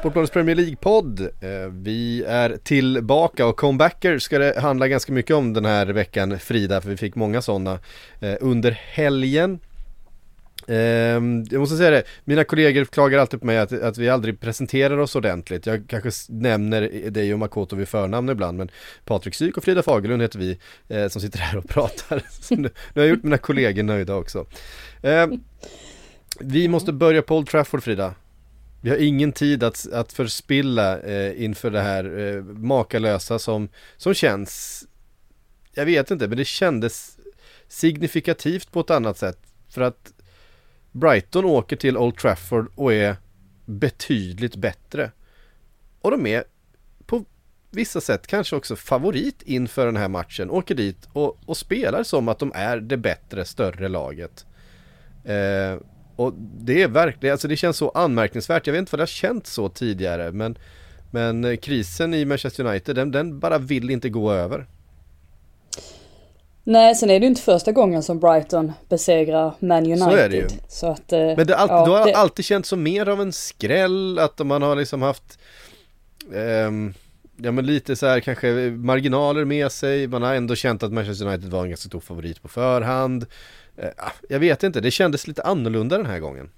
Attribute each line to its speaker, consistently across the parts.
Speaker 1: Sportbladets Premier League-podd. Eh, vi är tillbaka och comebacker ska det handla ganska mycket om den här veckan Frida, för vi fick många sådana eh, under helgen. Ehm, jag måste säga det, mina kollegor klagar alltid på mig att, att vi aldrig presenterar oss ordentligt. Jag kanske nämner dig och Makoto vid förnamn ibland, men Patrik Syk och Frida Fagerlund heter vi eh, som sitter här och pratar. Så nu, nu har jag gjort mina kollegor nöjda också. Ehm, vi måste börja på Old Trafford Frida. Vi har ingen tid att, att förspilla eh, inför det här eh, makalösa som, som känns, jag vet inte, men det kändes signifikativt på ett annat sätt. För att Brighton åker till Old Trafford och är betydligt bättre. Och de är på vissa sätt kanske också favorit inför den här matchen. Åker dit och, och spelar som att de är det bättre, större laget. Eh, och det är verkligen, alltså det känns så anmärkningsvärt. Jag vet inte vad det har känt så tidigare men Men eh, krisen i Manchester United den, den bara vill inte gå över.
Speaker 2: Nej, sen är det ju inte första gången som Brighton besegrar Man United.
Speaker 1: Så är det ju.
Speaker 2: Så att, eh,
Speaker 1: Men det, har alltid,
Speaker 2: ja,
Speaker 1: då har
Speaker 2: det-
Speaker 1: alltid känts som mer av en skräll att man har liksom haft ehm, Ja men lite så här kanske marginaler med sig Man har ändå känt att Manchester United var en ganska stor favorit på förhand Jag vet inte, det kändes lite annorlunda den här gången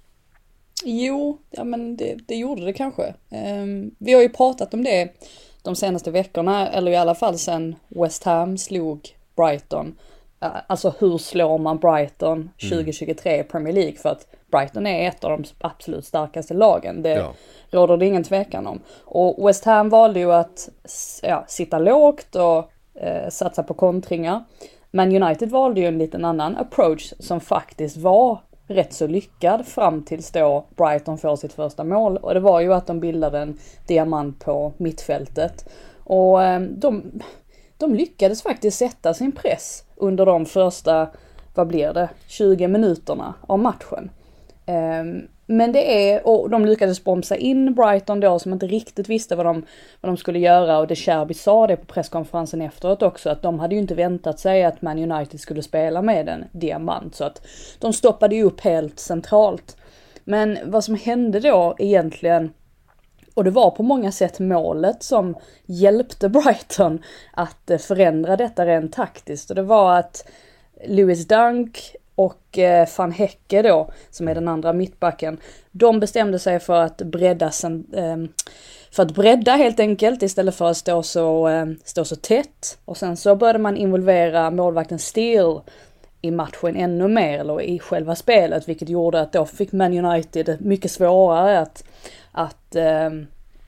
Speaker 2: Jo, ja men det, det gjorde det kanske. Ehm, vi har ju pratat om det de senaste veckorna, eller i alla fall sen West Ham slog Brighton. Eh, Alltså hur slår man Brighton 2023 i Premier League? För att Brighton är ett av de absolut starkaste lagen. Det
Speaker 1: Ja.
Speaker 2: råder det ingen tvekan om. Och West Ham valde ju att ja, sitta lågt och eh, satsa på kontringar. Men United valde ju en liten annan approach som faktiskt var rätt så lyckad fram tills då Brighton får sitt första mål. Och det var ju att de bildade en diamant på mittfältet. Och eh, de, de lyckades faktiskt sätta sin press under de första, vad blir det, 20 minuterna av matchen. Ehm, men det är, och de lyckades bromsa in Brighton då som inte riktigt visste vad de, vad de skulle göra och De Cherby sa det på presskonferensen efteråt också att de hade ju inte väntat sig att Man United skulle spela med en diamant så att de stoppade ju upp helt centralt. Men vad som hände då egentligen och det var på många sätt målet som hjälpte Brighton att förändra detta rent taktiskt. Och det var att Lewis Dunk och eh, van Hecke då, som är den andra mittbacken, de bestämde sig för att bredda sen, eh, för att bredda helt enkelt istället för att stå så, eh, stå så tätt. Och sen så började man involvera målvakten Steele i matchen ännu mer, eller i själva spelet, vilket gjorde att då fick Man United mycket svårare att, att eh,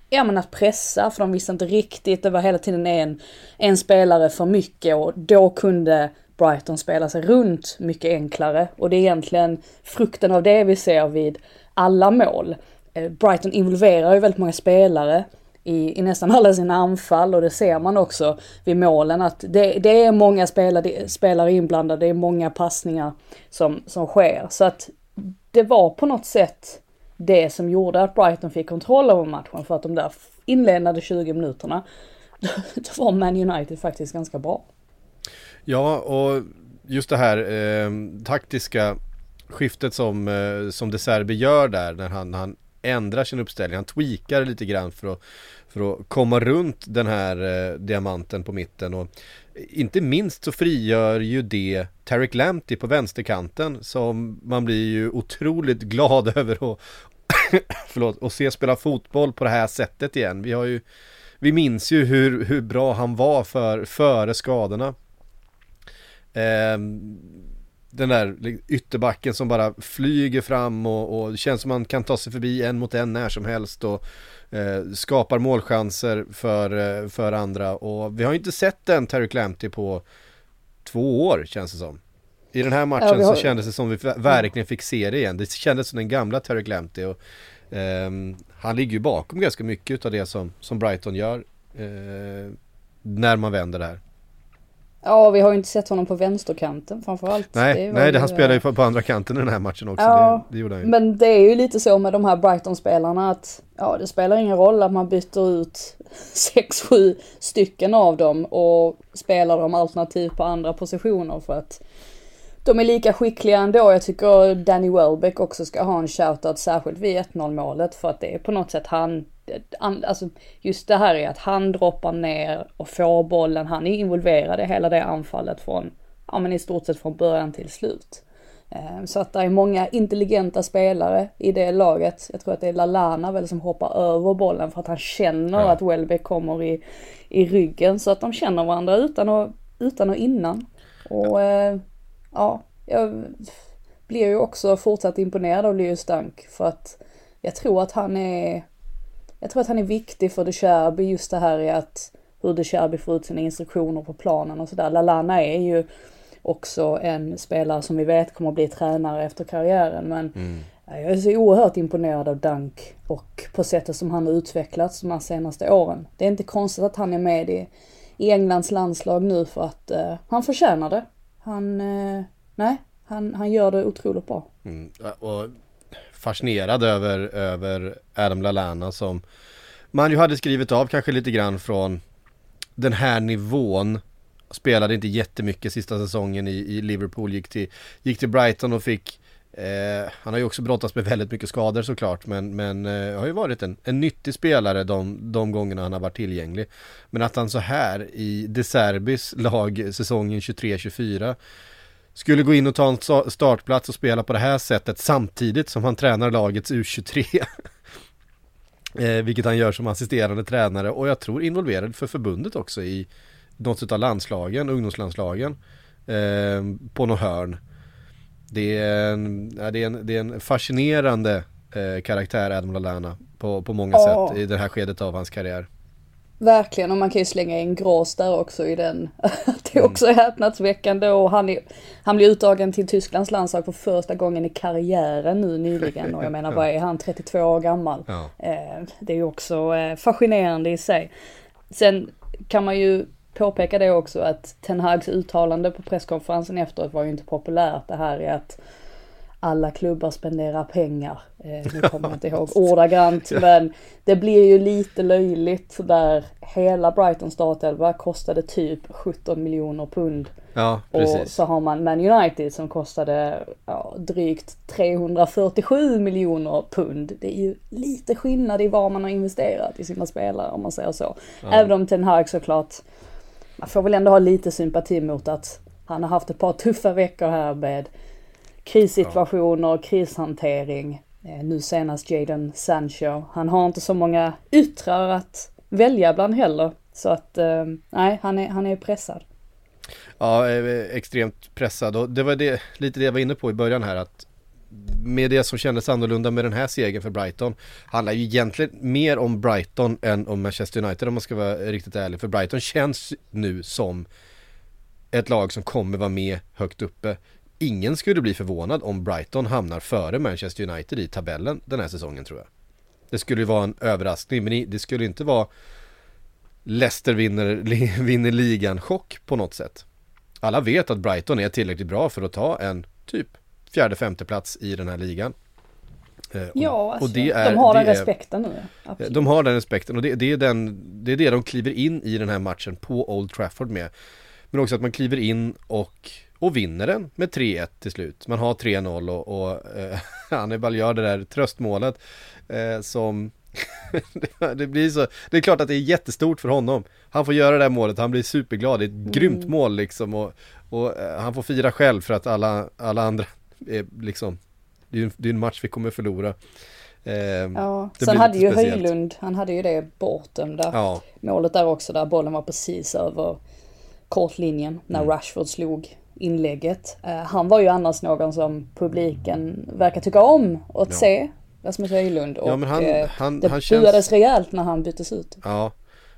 Speaker 2: ja men att pressa, för de visste inte riktigt, det var hela tiden en, en spelare för mycket och då kunde Brighton spelar sig runt mycket enklare. Och det är egentligen frukten av det vi ser vid alla mål. Eh, Brighton involverar ju väldigt många spelare i, i nästan alla sina anfall och det ser man också vid målen att det, det är många spelare, spelare inblandade, det är många passningar som, som sker. Så att det var på något sätt det som gjorde att Brighton fick kontroll över matchen för att de där inledande 20 minuterna då var Man United faktiskt ganska bra.
Speaker 1: Ja, och just det här eh, taktiska skiftet som, eh, som De Serbi gör där när han, han ändrar sin uppställning. Han tweakar lite grann för att, för att komma runt den här eh, diamanten på mitten. Och inte minst så frigör ju det Tarek Lamptey på vänsterkanten som man blir ju otroligt glad över att, förlåt, att se spela fotboll på det här sättet igen. Vi har ju vi minns ju hur, hur bra han var för, före skadorna. Ehm, den där ytterbacken som bara flyger fram och, och känns som man kan ta sig förbi en mot en när som helst och eh, skapar målchanser för, eh, för andra och vi har inte sett den Terry Clampty på två år känns det som. I den här matchen ja, har... så kändes det som vi verkligen fick se det igen. Det kändes som den gamla Terry Clampty och eh, han ligger ju bakom ganska mycket av det som, som Brighton gör eh, när man vänder det här.
Speaker 2: Ja, vi har ju inte sett honom på vänsterkanten framförallt.
Speaker 1: Nej, det nej det, han spelade ju på, på, andra kanten i den här matchen också. Ja, det, det ju.
Speaker 2: Men det är ju lite så med de här Brighton-spelarna att ja, det spelar ingen roll att man byter ut 6-7 stycken av dem och spelar dem alternativt på andra positioner för att de är lika skickliga ändå. Jag tycker Danny Welbeck också ska ha en shoutout särskilt vid 1-0 målet för att det är på något sätt han alltså just det här är att han droppar ner och får bollen, han är involverad i hela det anfallet från, ja men i stort sett från början till slut. Eh, så att det är många intelligenta spelare i det laget. Jag tror att det är Lalana väl som hoppar över bollen för att han känner ja. att Welbeck kommer i, i ryggen så att de känner varandra utan och, utan och innan. Och eh, ja, jag blir ju också fortsatt imponerad av Leo Stank för att jag tror att han är jag tror att han är viktig för De Cherby just det här i att hur De Cherby får ut sina instruktioner på planen och sådär. Lalana är ju också en spelare som vi vet kommer att bli tränare efter karriären men mm. jag är så oerhört imponerad av Dunk och på sättet som han har utvecklats de här senaste åren. Det är inte konstigt att han är med i, i Englands landslag nu för att uh, han förtjänar det. Han, uh, nej, han, han gör det otroligt bra.
Speaker 1: Mm. Och fascinerad över, över Adam Lallana som man ju hade skrivit av kanske lite grann från den här nivån. Spelade inte jättemycket sista säsongen i, i Liverpool, gick till, gick till Brighton och fick eh, Han har ju också brottats med väldigt mycket skador såklart men, men eh, har ju varit en, en nyttig spelare de, de gångerna han har varit tillgänglig. Men att han så här i De Serbis lag säsongen 23-24 skulle gå in och ta en startplats och spela på det här sättet samtidigt som han tränar lagets U23. eh, vilket han gör som assisterande tränare och jag tror involverad för förbundet också i något av landslagen, ungdomslandslagen. Eh, på något hörn. Det är en, det är en, det är en fascinerande eh, karaktär Adam Lallana på, på många oh. sätt i det här skedet av hans karriär.
Speaker 2: Verkligen, och man kan ju slänga in Grås där också i den. det är mm. också häpnadsväckande och han, är, han blir uttagen till Tysklands landslag för första gången i karriären nu nyligen och jag menar vad är han, 32 år gammal. Ja. Eh, det är ju också eh, fascinerande i sig. Sen kan man ju påpeka det också att Ten Hags uttalande på presskonferensen efteråt var ju inte populärt. Det här är att alla klubbar spenderar pengar. Eh, nu kommer jag inte ihåg ordagrant men det blir ju lite löjligt där hela Brighton startelva kostade typ 17 miljoner pund.
Speaker 1: Ja,
Speaker 2: precis. Och så har man Man United som kostade ja, drygt 347 miljoner pund. Det är ju lite skillnad i vad man har investerat i sina spelare om man säger så. Ja. Även om Ten Hag såklart, man får väl ändå ha lite sympati mot att han har haft ett par tuffa veckor här med krissituationer, ja. krishantering. Eh, nu senast Jaden Sancho. Han har inte så många yttrar att välja bland heller. Så att, eh, nej, han är, han är pressad.
Speaker 1: Ja, eh, extremt pressad och det var det, lite det jag var inne på i början här att med det som kändes annorlunda med den här segern för Brighton handlar ju egentligen mer om Brighton än om Manchester United om man ska vara riktigt ärlig. För Brighton känns nu som ett lag som kommer vara med högt uppe ingen skulle bli förvånad om Brighton hamnar före Manchester United i tabellen den här säsongen tror jag. Det skulle vara en överraskning men det skulle inte vara Leicester vinner, vinner ligan chock på något sätt. Alla vet att Brighton är tillräckligt bra för att ta en typ fjärde femte plats i den här ligan.
Speaker 2: Eh, ja, alltså, och det är, de har den respekten nu.
Speaker 1: Absolut. De har den respekten och det, det, är den, det är det de kliver in i den här matchen på Old Trafford med. Men också att man kliver in och och vinner den med 3-1 till slut. Man har 3-0 och, och eh, Hannibal gör det där tröstmålet eh, som det blir så, det är klart att det är jättestort för honom. Han får göra det där målet, han blir superglad, det är ett mm. grymt mål liksom och, och eh, han får fira själv för att alla, alla andra är liksom, det är ju det är en match vi kommer förlora.
Speaker 2: Eh, ja, sen hade ju speciellt. Höjlund, han hade ju det bortdömda ja. målet där också där bollen var precis över kortlinjen när mm. Rashford slog inlägget. Eh, han var ju annars någon som publiken verkar tycka om att
Speaker 1: Ja.
Speaker 2: se. Rasmus Höjlund. Och
Speaker 1: Ja, men han-
Speaker 2: eh,
Speaker 1: han-
Speaker 2: det
Speaker 1: han känns-
Speaker 2: rejält när han byttes ut.
Speaker 1: Ja,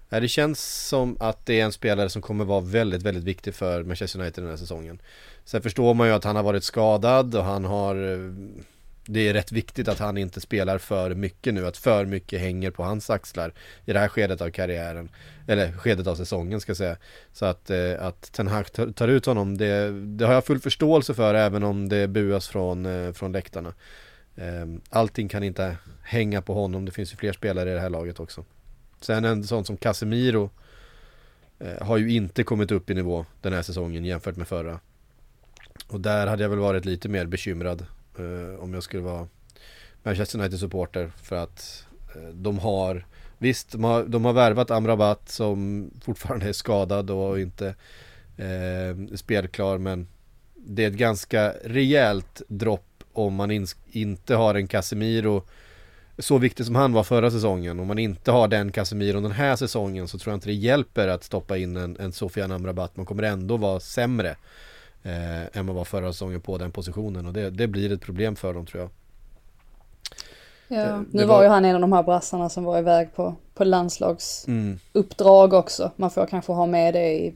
Speaker 1: Ja, det känns som att det är en spelare som kommer vara väldigt, väldigt viktig för Manchester United den här säsongen. Sen förstår man ju att han har varit skadad och han har eh, det är rätt viktigt att han inte spelar för mycket nu, att för mycket hänger på hans axlar i det här skedet av karriären. Eller skedet av säsongen ska jag säga. Så att, eh, att Ten Hag tar- ut honom, det, det har jag full förståelse för även om det buas från, eh, från läktarna. Eh, Allting kan inte hänga på honom, det finns ju fler spelare i det här laget också. Sen en sån som Casemiro eh, har ju inte kommit upp i nivå den här säsongen jämfört med förra. Och där hade jag väl varit lite mer bekymrad Eh, om jag skulle vara Manchester United supporter för att eh, de har Visst, de har, de har värvat Amrabat som fortfarande är skadad och inte eh, spelklar men det är ett ganska rejält dropp om man in, inte har en Casemiro så viktig som han var förra säsongen. Om man inte har den Casemiro den här säsongen så tror jag inte det hjälper att stoppa in en, en Sofian Amrabat. Man kommer ändå vara sämre eh, än man var förra säsongen på den positionen och det, det blir ett problem för dem tror jag.
Speaker 2: Ja.
Speaker 1: Det-
Speaker 2: Nu
Speaker 1: det
Speaker 2: var
Speaker 1: var-
Speaker 2: ju han en av de här brassarna som var iväg på, på landslagsuppdrag
Speaker 1: Mm.
Speaker 2: också. Man får kanske ha med det i,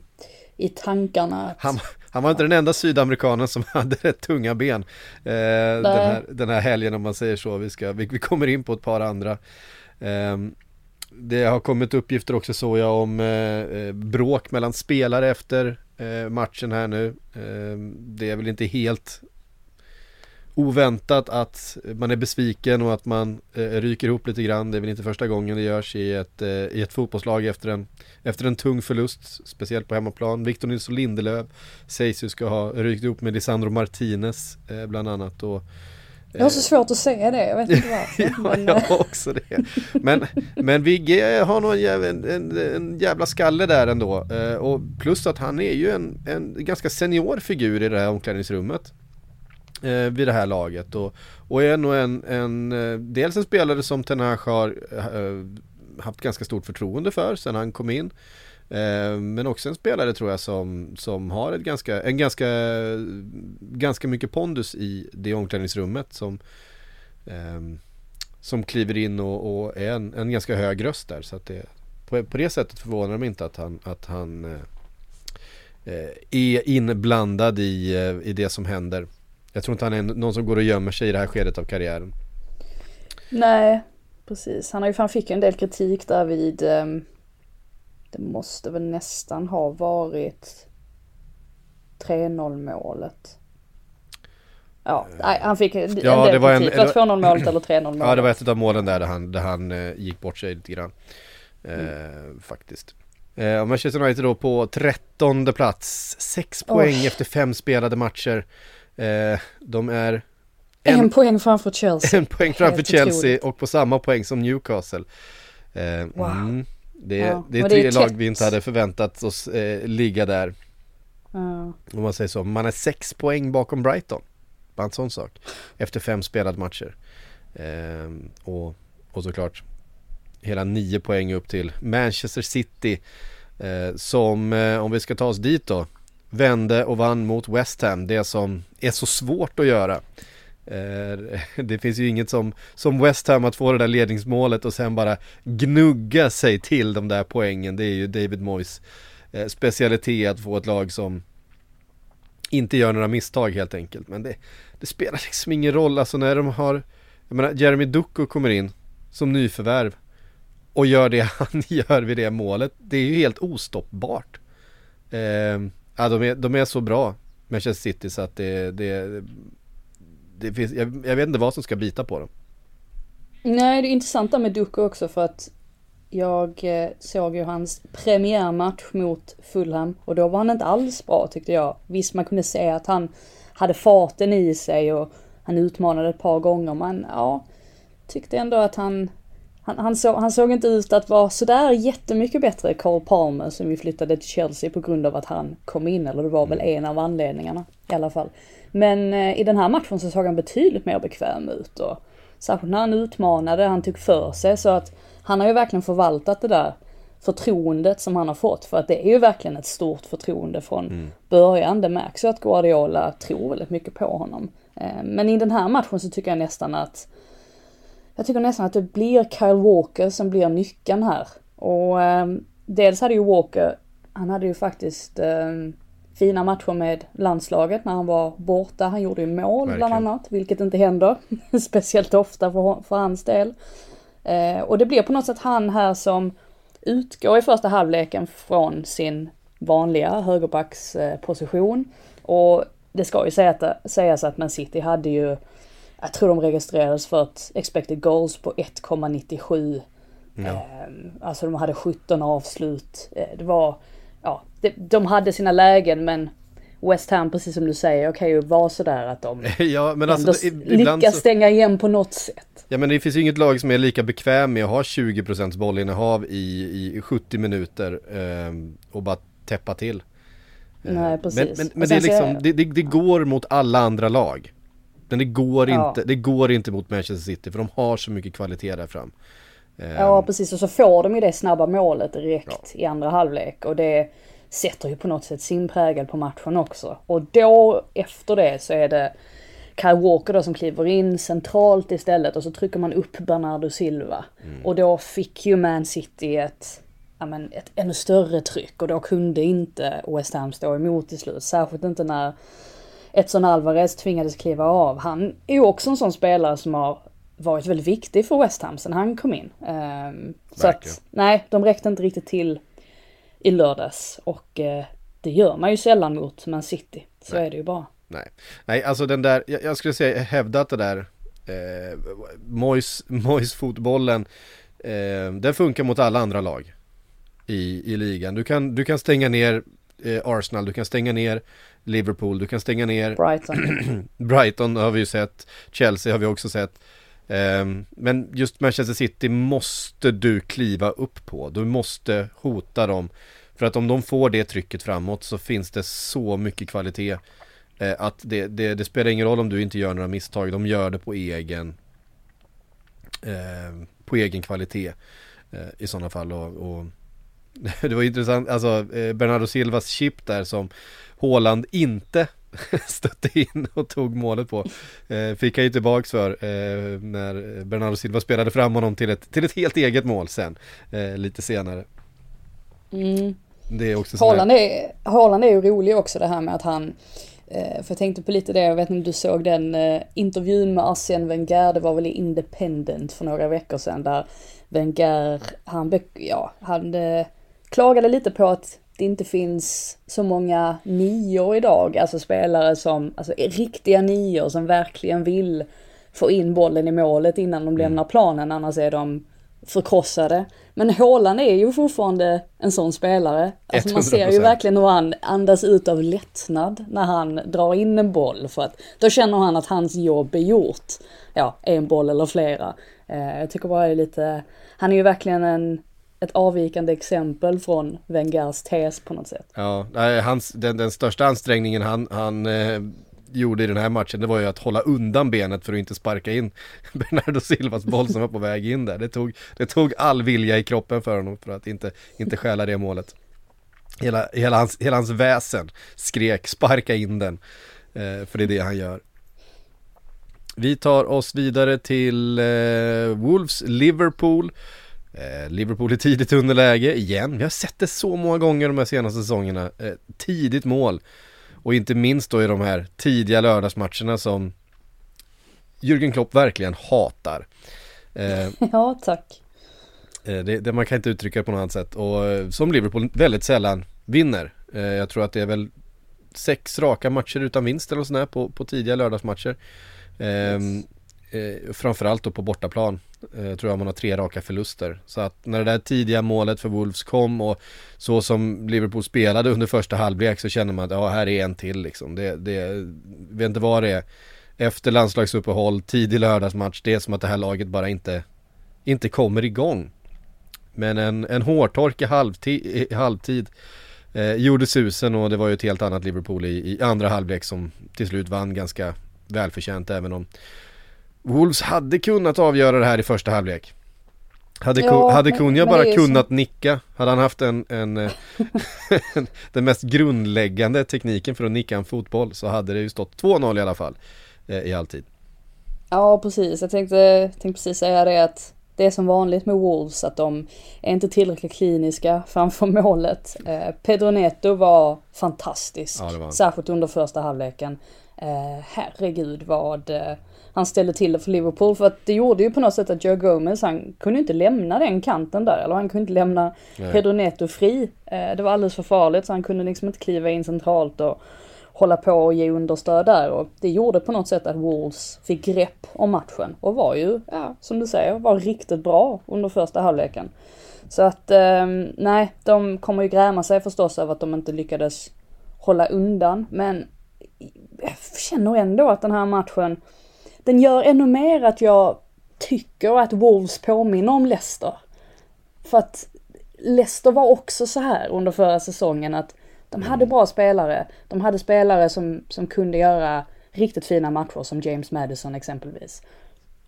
Speaker 2: i tankarna. Att,
Speaker 1: Han, han var inte den enda sydamerikanen som hade rätt tunga ben eh, den, här, den här helgen om man säger så. Vi, ska, vi, vi kommer in på ett par andra. Eh, det har kommit uppgifter också såg jag om eh, eh, bråk mellan spelare efter Eh, matchen här nu. Eh, det är väl inte helt oväntat att man är besviken och att man eh, ryker ihop lite grann. Det är väl inte första gången det görs i ett, eh, i ett fotbollslag efter en, efter en tung förlust, speciellt på hemmaplan. Victor Nilsson Lindelöf sägs ju ska ha rykt ihop med Lisandro Martinez eh, bland annat. Och,
Speaker 2: jag har så svårt att säga det, jag vet inte varför.
Speaker 1: ja,
Speaker 2: men,
Speaker 1: jag
Speaker 2: eh,
Speaker 1: har också det. Men, men Vigge har nog en, jävla- en, en, jävla skalle där ändå. Eh, och plus att han är ju en, en ganska senior figur i det här omklädningsrummet. Eh, vid det här laget. Och, och är nog en, en, eh, dels en spelare som Ten Hag har eh, haft ganska stort förtroende för sen han kom in. Eh, men också en spelare tror jag som, som har ett ganska, en ganska, ganska mycket pondus i det omklädningsrummet som, ehm, som kliver in och, och är en, en ganska hög röst där. Så att det, på, på det sättet förvånar det mig inte att han, att han eh, eh, är inblandad i, i det som händer. Jag tror inte han är någon som går och gömmer sig i det här skedet av karriären.
Speaker 2: Nej, precis. Han har ju han fick ju en del kritik där vid, um det måste väl nästan ha varit 3-0 målet. Ja, nej, han fick en
Speaker 1: Ja,
Speaker 2: del
Speaker 1: det var en-
Speaker 2: kritik. Var det 2-0 målet eller 3-0 målet?
Speaker 1: Ja det var ett av målen där, där han, där han eh, gick bort sig lite grann. Eh, Faktiskt. Eh, Manchester United då på trettonde plats. Sex poäng
Speaker 2: Oj.
Speaker 1: efter fem spelade matcher. Eh, de är
Speaker 2: En,
Speaker 1: en,
Speaker 2: poäng framför Chelsea.
Speaker 1: en poäng framför
Speaker 2: Helt
Speaker 1: Chelsea
Speaker 2: otroligt.
Speaker 1: och på samma poäng som Newcastle. Eh,
Speaker 2: Wow.
Speaker 1: mm, det, är,
Speaker 2: Ja,
Speaker 1: det är
Speaker 2: och det är
Speaker 1: tre lag vi inte hade förväntat oss eh, ligga där.
Speaker 2: Ja.
Speaker 1: Om man säger så. Man är sex poäng bakom Brighton. Bara en sån sak. Efter fem spelade matcher. Ehm, och, och såklart hela nio poäng upp till Manchester City. Eh, som, eh, om vi ska ta oss dit då, vände och vann mot West Ham. Det som är så svårt att göra. Eh, det finns ju inget som, som West Ham att få det där ledningsmålet och sen bara gnugga sig till de där poängen. Det är ju David Moyes eh, specialitet att få ett lag som inte gör några misstag helt enkelt. Men det, det spelar liksom ingen roll, alltså när de har, jag menar Jeremy Ducko kommer in som nyförvärv och gör det han gör vid det målet. Det är ju helt ostoppbart. Eh, ja, de, är, de är så bra, Manchester City, så att det, det, det finns, jag, jag vet inte vad som ska bita på dem.
Speaker 2: Nej, det är intressanta med Ducko också för att jag eh, såg ju hans premiärmatch mot Fulham och då var han inte alls bra tyckte jag. Visst, man kunde se att han hade farten i sig och han utmanade ett par gånger men ja, tyckte ändå att han han, han, så, han såg inte ut att vara sådär jättemycket bättre Cole Palmer som vi flyttade till Chelsea på grund av att han kom in, eller det var väl en av anledningarna i alla fall. Men eh, i den här matchen så såg han betydligt mer bekväm ut och särskilt när han utmanade, han tog för sig så att han har ju verkligen förvaltat det där förtroendet som han har fått. För att det är ju verkligen ett stort förtroende från mm. början. Det märks ju att Guardiola tror väldigt mycket på honom. Eh, men i den här matchen så tycker jag nästan att jag tycker nästan att det blir Kyle Walker som blir nyckeln här. Och eh, dels hade ju Walker, han hade ju faktiskt eh, fina matcher med landslaget när han var borta. Han gjorde ju mål Verkligen. bland annat, vilket inte händer speciellt ofta för, för hans del. Eh, och det blir på något sätt han här som utgår i första halvleken från sin vanliga högerbacksposition. Och det ska ju sägas att Man City hade ju, jag tror de registrerades för ett expected goals på 1,97. Ja. Ehm, alltså de hade 17 avslut. Eh, det var, ja, de hade sina lägen men West Ham, precis som du säger, kan ju vara sådär att de
Speaker 1: ja, men alltså, lyckas
Speaker 2: så... stänga igen på något sätt.
Speaker 1: Ja men det finns ju inget lag som är lika bekväm med att ha 20% bollinnehav i, i 70 minuter eh, och bara täppa till.
Speaker 2: Nej, precis.
Speaker 1: Men, men, men det, är liksom, det, det, det, går mot alla andra lag. Men det går, ja. inte, det går inte mot Manchester City för de har så mycket kvalitet där fram.
Speaker 2: Ja ehm. precis och så får de ju det snabba målet direkt ja. i andra halvlek och det sätter ju på något sätt sin prägel på matchen också. Och då efter det så är det Kyle Walker då som kliver in centralt istället och så trycker man upp Bernardo Silva. Mm. Och då fick ju Man City ett ja, men ett ännu större tryck och då kunde inte West Ham stå emot till slut. Särskilt inte när Edson Alvarez tvingades kliva av. Han är ju också en sån spelare som har varit väldigt viktig för West Ham sen han kom in. Um, så att, nej, de räckte inte riktigt till i lördags och uh, det gör man ju sällan mot Man City. Så nej. är det ju bara.
Speaker 1: Nej, nej alltså den där, jag, jag skulle säga, hävda att det där eh, Mois, Mois fotbollen eh, den funkar mot alla andra lag i, i ligan. Du kan, du kan stänga ner eh, Arsenal, du kan stänga ner Liverpool, du kan stänga ner
Speaker 2: Brighton.
Speaker 1: Brighton har vi ju sett, Chelsea har vi också sett. Um, men just Manchester City måste du kliva upp på, du måste hota dem. För att om de får det trycket framåt så finns det så mycket kvalitet. Uh, att det, det, det, spelar ingen roll om du inte gör några misstag, de gör det på egen, uh, på egen kvalitet uh, i sådana fall. och, och det var intressant, alltså eh, Bernardo Silvas chip där som Håland inte stötte in och tog målet på. Eh, fick han ju tillbaks för eh, när Bernardo Silva spelade fram honom till ett, till ett helt eget mål sen, lite senare.
Speaker 2: Mm.
Speaker 1: Det är också
Speaker 2: Håland är, Håland är ju rolig också det här med att han för jag tänkte på lite det, jag vet inte om du såg den intervjun med Arsene Wenger, det var väl i Independent för några veckor sedan där Wenger, han, ja, han klagade lite på att det inte finns så många nior idag, alltså spelare som, alltså riktiga nior som verkligen vill få in bollen i målet innan de lämnar planen, annars är de förkrossade. Men Håland är ju fortfarande en sån spelare. Alltså man ser ju verkligen hur han andas ut av lättnad när han drar in en boll för att då känner han att hans jobb är gjort. Ja, en boll eller flera. Eh, jag tycker bara det är lite, han är ju verkligen en ett avvikande exempel från Wengers tes på något sätt.
Speaker 1: Ja, hans, den, den största ansträngningen han, han eh, gjorde i den här matchen det var ju att hålla undan benet för att inte sparka in Bernardo Silvas boll som var på väg in där. Det tog, det tog all vilja i kroppen för honom för att inte, inte stjäla det målet. Hela, hela, hans, hela hans väsen skrek sparka in den. Eh, för det är det han gör. Vi tar oss vidare till eh, Wolves Liverpool. Eh, Liverpool är tidigt underläge igen. Vi har sett det så många gånger de här senaste säsongerna. Eh, tidigt mål. Och inte minst då i de här tidiga lördagsmatcherna som Jürgen Klopp verkligen hatar.
Speaker 2: Eh, ja, tack.
Speaker 1: Det, det, man kan inte uttrycka det på något annat sätt. Och som Liverpool väldigt sällan vinner. Jag tror att det är väl sex raka matcher utan vinst eller sådär på, på tidiga lördagsmatcher. Ehm, yes eh, framförallt då på bortaplan eh, tror jag man har tre raka förluster. Så att när det där tidiga målet för Wolves kom och så som Liverpool spelade under första halvlek så känner man att ja, här är en till liksom. Det, det, vet inte vad det är. Efter landslagsuppehåll, tidig lördagsmatch, det är som att det här laget bara inte, inte kommer igång. Men en, en hårtork i halvtid, i halvtid eh, gjorde susen och det var ju ett helt annat Liverpool i, i andra halvlek som till slut vann ganska välförtjänt även om Wolves hade kunnat avgöra det här i första halvlek. Hade,
Speaker 2: Ja,
Speaker 1: hade Kunja bara kunnat nicka, hade han haft en, en, eh, den mest grundläggande tekniken för att nicka en fotboll så hade det ju stått 2-0 i alla fall eh, i halvtid.
Speaker 2: Ja, precis. Jag tänkte, tänkte precis säga det att det är som vanligt med Wolves att de är inte tillräckligt kliniska framför målet. Eh, Pedro Neto var fantastisk,
Speaker 1: Ja, var
Speaker 2: särskilt under första halvleken. Eh, herregud vad eh, han ställde till det för Liverpool. För att det gjorde ju på något sätt att Joe Gomez, han kunde inte lämna den kanten där. Eller han kunde inte lämna
Speaker 1: Nej.
Speaker 2: Pedro Neto fri. Eh, det var alldeles för farligt så han kunde liksom inte kliva in centralt och hålla på och ge understöd där. Och det gjorde på något sätt att Wolves fick grepp om matchen. Och var ju, ja, som du säger, var riktigt bra under första halvleken. Så att, eh, nej, de kommer ju gräma sig förstås över att de inte lyckades hålla undan. Men jag känner ändå att den här matchen, den gör ännu mer att jag tycker att Wolves påminner om Leicester. För att Leicester var också så här under förra säsongen att de hade bra spelare. De hade spelare som, som kunde göra riktigt fina matcher som James Madison exempelvis.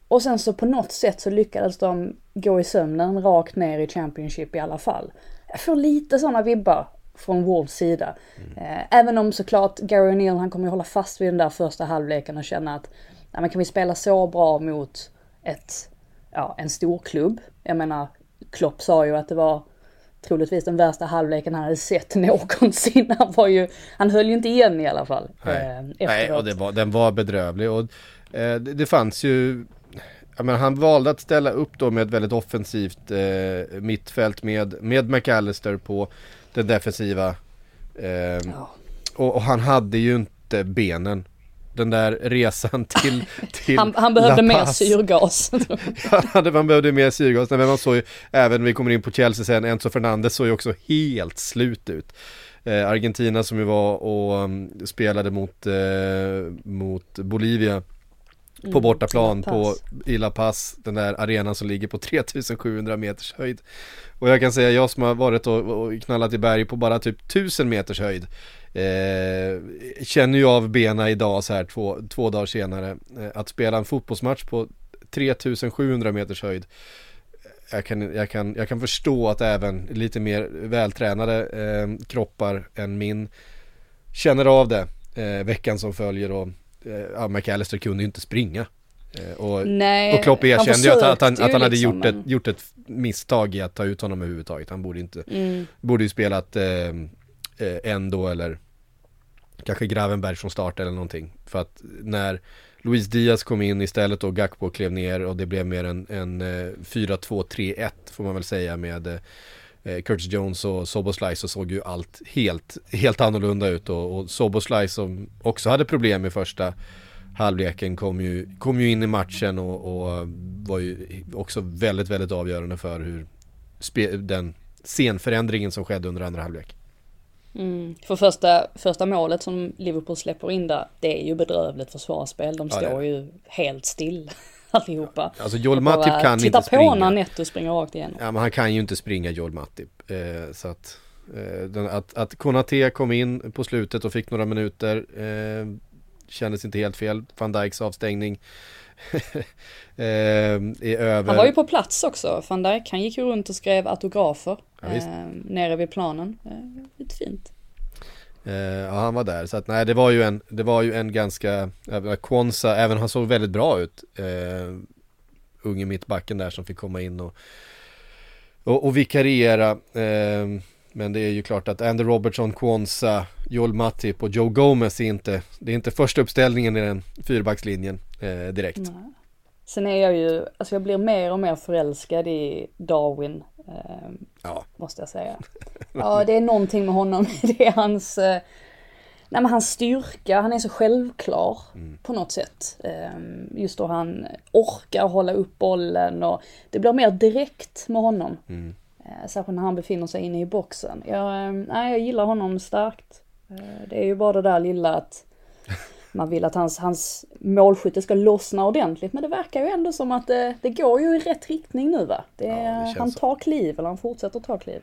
Speaker 2: Och sen så på något sätt så lyckades de gå i sömnen rakt ner i Championship i alla fall. Jag får lite sådana vibbar från Wolves sida. Eh, Även om såklart Gary O'Neill han kommer ju hålla fast vid den där första halvleken och känna att nej, men kan vi spela så bra mot ett, ja, en stor klubb. Jag menar, Klopp sa ju att det var troligtvis den värsta halvleken han hade sett någonsin. Han var ju, han höll ju inte igen i alla fall.
Speaker 1: Nej,
Speaker 2: eh,
Speaker 1: Nej och det var, den var bedrövlig och eh, det, det fanns ju jag menar, han valde att ställa upp då med ett väldigt offensivt eh, mittfält med, med McAllister på den defensiva. Eh,
Speaker 2: Ja.
Speaker 1: och, och han hade ju inte benen. Den där resan till, till
Speaker 2: Han, han behövde mer syrgas.
Speaker 1: Han hade, man behövde mer syrgas, men man såg ju, även när vi kommer in på Chelsea sen, Enzo Fernandez såg ju också helt slut ut. Eh, Argentina som ju var och um, spelade mot, eh, mot Bolivia på bortaplan
Speaker 2: La
Speaker 1: på, i La Paz, den där arenan som ligger på 3700 meters höjd. Och jag kan säga, jag som har varit och, och knallat i berg på bara typ 1000 meters höjd eh, Känner ju av bena idag så här två, två dagar senare eh, Att spela en fotbollsmatch på 3700 meters höjd jag kan, jag, kan, jag kan förstå att även lite mer vältränade eh, kroppar än min känner av det eh, veckan som följer och eh, McAllister kunde ju inte springa. Eh, och,
Speaker 2: Nej,
Speaker 1: och Klopp erkände ju att, att han, att han
Speaker 2: ju
Speaker 1: hade
Speaker 2: liksom,
Speaker 1: gjort, ett, gjort ett misstag i att ta ut honom överhuvudtaget. Han borde inte,
Speaker 2: Mm.
Speaker 1: borde ju spelat eh, eh, Endo eller kanske Gravenberg från start eller någonting. För att när Luis Diaz kom in istället och Gakpo klev ner och det blev mer en, en eh, 4-2-3-1 får man väl säga med eh, eh, Curtis Jones och Soboslaj så såg ju allt helt, helt annorlunda ut och, och Soboslaj som också hade problem i första halvleken kom ju, kom ju in i matchen och, och var ju också väldigt, väldigt avgörande för hur spe, den scenförändringen som skedde under andra halvlek.
Speaker 2: Mm. För första, första målet som Liverpool släpper in där, det är ju bedrövligt försvarsspel. De står ju helt still allihopa.
Speaker 1: Alltså Joel Matip kan inte
Speaker 2: på
Speaker 1: springa.
Speaker 2: när Netto springer rakt igenom.
Speaker 1: Ja men han kan ju inte springa Joel Matip. Eh, så att, eh, den, att, att Konate kom in på slutet och fick några minuter eh, kändes inte helt fel. Van Dijks avstängning eh, över.
Speaker 2: Han var ju på plats också, van Dijk. Han gick ju runt och skrev autografer
Speaker 1: Ja,
Speaker 2: eh, nere vid planen. Eh, lite fint.
Speaker 1: Eh, ja, han var där. Så att nej, det var ju en, det var ju en ganska, äh, Kwanza, även han såg väldigt bra ut. Eh, unge mittbacken där som fick komma in och, och, och vikariera. Eh, men det är ju klart att Andy Robertson, Kwanza, Joel Matip och Joe Gomez är inte, det är inte första uppställningen i den fyrbackslinjen eh, direkt.
Speaker 2: Nej. Sen är jag ju, alltså jag blir mer och mer förälskad i Darwin. Eh,
Speaker 1: Ja.
Speaker 2: måste jag säga. Ja, det är någonting med honom. Det är hans, eh, nej men hans styrka, han är så självklar på något sätt. Eh, Just då han orkar hålla upp bollen och det blir mer direkt med honom.
Speaker 1: Mm.
Speaker 2: Eh, Särskilt när han befinner sig inne i boxen. Jag, eh, nej, jag gillar honom starkt. Eh, Det är ju bara det där lilla att man vill att hans, hans målskytte ska lossna ordentligt. Men det verkar ju ändå som att det, det går ju i rätt riktning nu va? Det,
Speaker 1: Ja, det
Speaker 2: han
Speaker 1: så.
Speaker 2: tar kliv, eller han fortsätter ta kliv.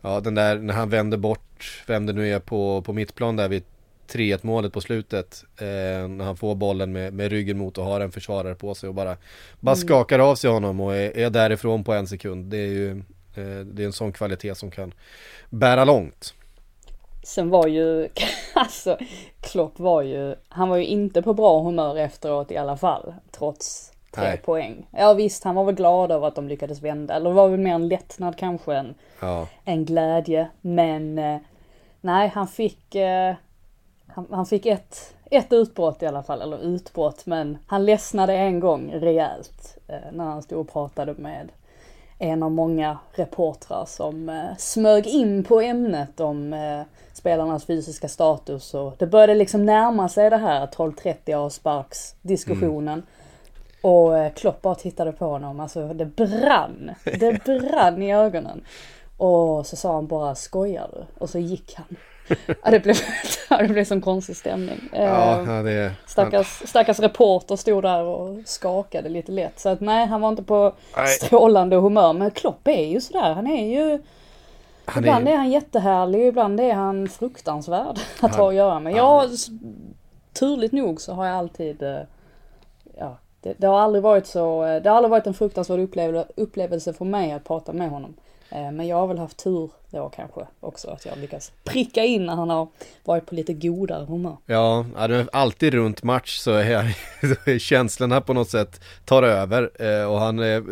Speaker 1: Ja den där när han vände bort, vem det nu är på, på mittplan där vid 3-1 målet på slutet eh, när han får bollen med, med ryggen mot och har en försvarare på sig och bara, bara mm. skakar av sig honom och är, är därifrån på en sekund. Det är ju det är en sån kvalitet som kan bära långt.
Speaker 2: Sen var ju, alltså Klopp var ju, han var ju inte på bra humör efteråt i alla fall, trots tre Nej. poäng. Ja visst, han var väl glad över att de lyckades vända, eller det var väl mer en lättnad kanske än ja. en glädje. Men eh, nej, han fick, eh, han, han, fick ett, ett utbrott i alla fall, eller utbrott, men han ledsnade en gång rejält eh, när han stod och pratade med en av många reportrar som eh, smög in på ämnet om eh, spelarnas fysiska status och det började liksom närma sig det här 12-30 avsparks diskussionen. Mm. Och eh, Klopp bara tittade på honom, alltså det brann. Det brann i ögonen. Och så sa han bara skojar du? Och så gick han. Ja, det, blev, det blev som konstig stämning.
Speaker 1: Ja, eh, det,
Speaker 2: stackars, stackars reporter stod där och skakade lite lätt. Så att nej, han var inte på nej. strålande humör. Men Klopp är ju sådär, han är ju han ibland är... är han jättehärlig ibland är han fruktansvärd att han... ha att göra med. Jag, turligt nog så har jag alltid, eh, ja, det, det, har aldrig varit så, eh, det har aldrig varit en fruktansvärd upplevelse, upplevelse för mig att prata med honom. Eh, men jag har väl haft tur då kanske också att jag lyckats pricka in när han har varit på lite godare humör.
Speaker 1: Ja, alltid runt match så är, så är känslorna på något sätt tar över eh, och han är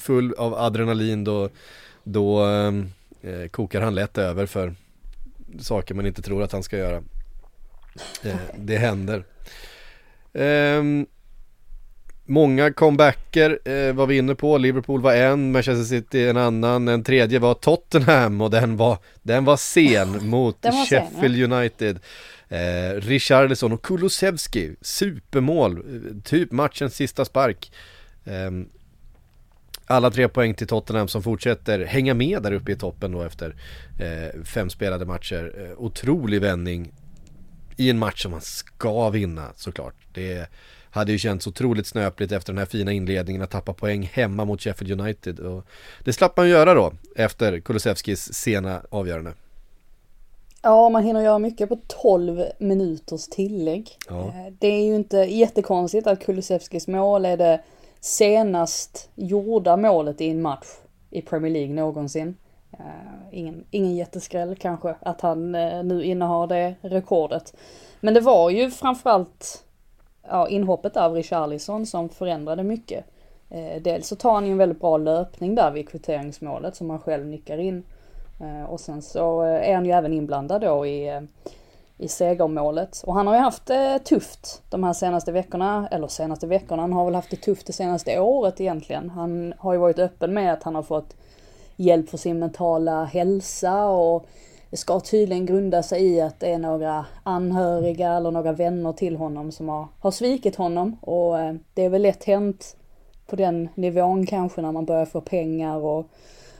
Speaker 1: full av adrenalin då, då eh, eh, kokar han lätt över för saker man inte tror att han ska göra. Eh, det händer. Eh, många comebacker eh, var vi inne på. Liverpool var en, Manchester City en annan, en tredje var Tottenham och den var, den var sen mot var Sheffield sen, ja. United. Eh, Richarlison och Kulusevski, supermål, typ matchens sista spark. Eh, alla tre poäng till Tottenham som fortsätter hänga med där uppe i toppen då efter eh, fem spelade matcher. Eh, otrolig vändning i en match som man ska vinna såklart. Det hade ju känts otroligt snöpligt efter den här fina inledningen att tappa poäng hemma mot Sheffield United. Och det slapp man göra då efter Kulusevskis sena avgörande.
Speaker 2: Ja, man hinner göra mycket på 12 minuters tillägg. Ja. Eh, det är ju inte jättekonstigt att Kulusevskis mål är det senast gjorda målet i en match i Premier League någonsin. Uh, ingen, ingen jätteskräll kanske att han uh, nu innehar det rekordet. Men det var ju framförallt ja, inhoppet av Richarlison som förändrade mycket. Eh, dels så tar han ju en väldigt bra löpning där vid kvitteringsmålet som han själv nickar in. Eh, och sen så eh, är han ju även inblandad då i eh, i segermålet. Och han har ju haft det tufft de här senaste veckorna, eller senaste veckorna, han har väl haft det tufft det senaste året egentligen. Han har ju varit öppen med att han har fått hjälp för sin mentala hälsa och det ska tydligen grunda sig i att det är några anhöriga eller några vänner till honom som har, har svikit honom och eh, det är väl lätt hänt på den nivån kanske när man börjar få pengar och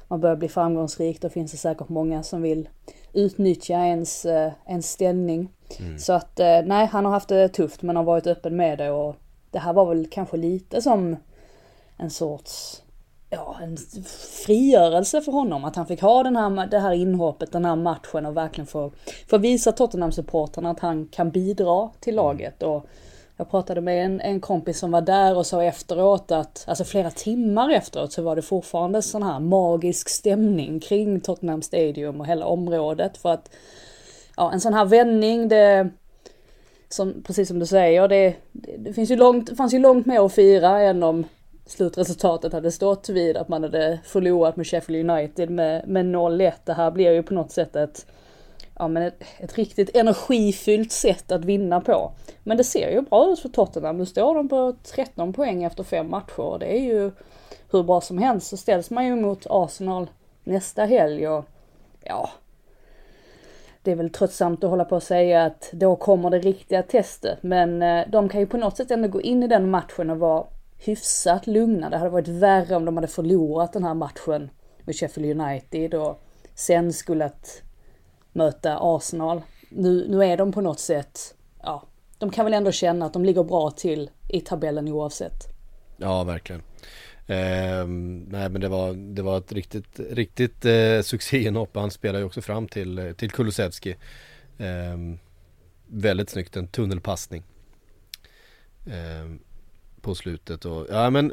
Speaker 2: man börjar bli framgångsrik. Då finns det säkert många som vill utnyttja ens, eh, ens ställning. Mm. Så att eh, nej, han har haft det tufft men har varit öppen med det och det här var väl kanske lite som en sorts ja, en frigörelse för honom. Att han fick ha den här, det här inhoppet, den här matchen och verkligen få, få visa Tottenham-supportrarna att han kan bidra till laget. Och jag pratade med en, en kompis som var där och sa efteråt att, alltså flera timmar efteråt så var det fortfarande sån här magisk stämning kring Tottenham Stadium och hela området för att, ja en sån här vändning det, som, precis som du säger, det, det, det finns ju långt, fanns ju långt mer att fira än om slutresultatet hade stått vid att man hade förlorat med Sheffield United med, med 0-1. Det här blir ju på något sätt ett ja, men ett, ett riktigt energifyllt sätt att vinna på. Men det ser ju bra ut för Tottenham. Nu står de på 13 poäng efter fem matcher och det är ju hur bra som helst. Så ställs man ju mot Arsenal nästa helg och ja, det är väl tröttsamt att hålla på och säga att då kommer det riktiga testet. Men eh, de kan ju på något sätt ändå gå in i den matchen och vara hyfsat lugna. Det hade varit värre om de hade förlorat den här matchen med Sheffield United och sen skulle att möta Arsenal. Nu, nu är de på något sätt, ja, de kan väl ändå känna att de ligger bra till i tabellen oavsett.
Speaker 1: Ja, verkligen. Eh, nej men det var, det var ett riktigt, riktigt eh, succéinhopp. Han spelar ju också fram till, eh, till Kulusevski. Eh, väldigt snyggt, en tunnelpassning. Eh, på slutet och, ja men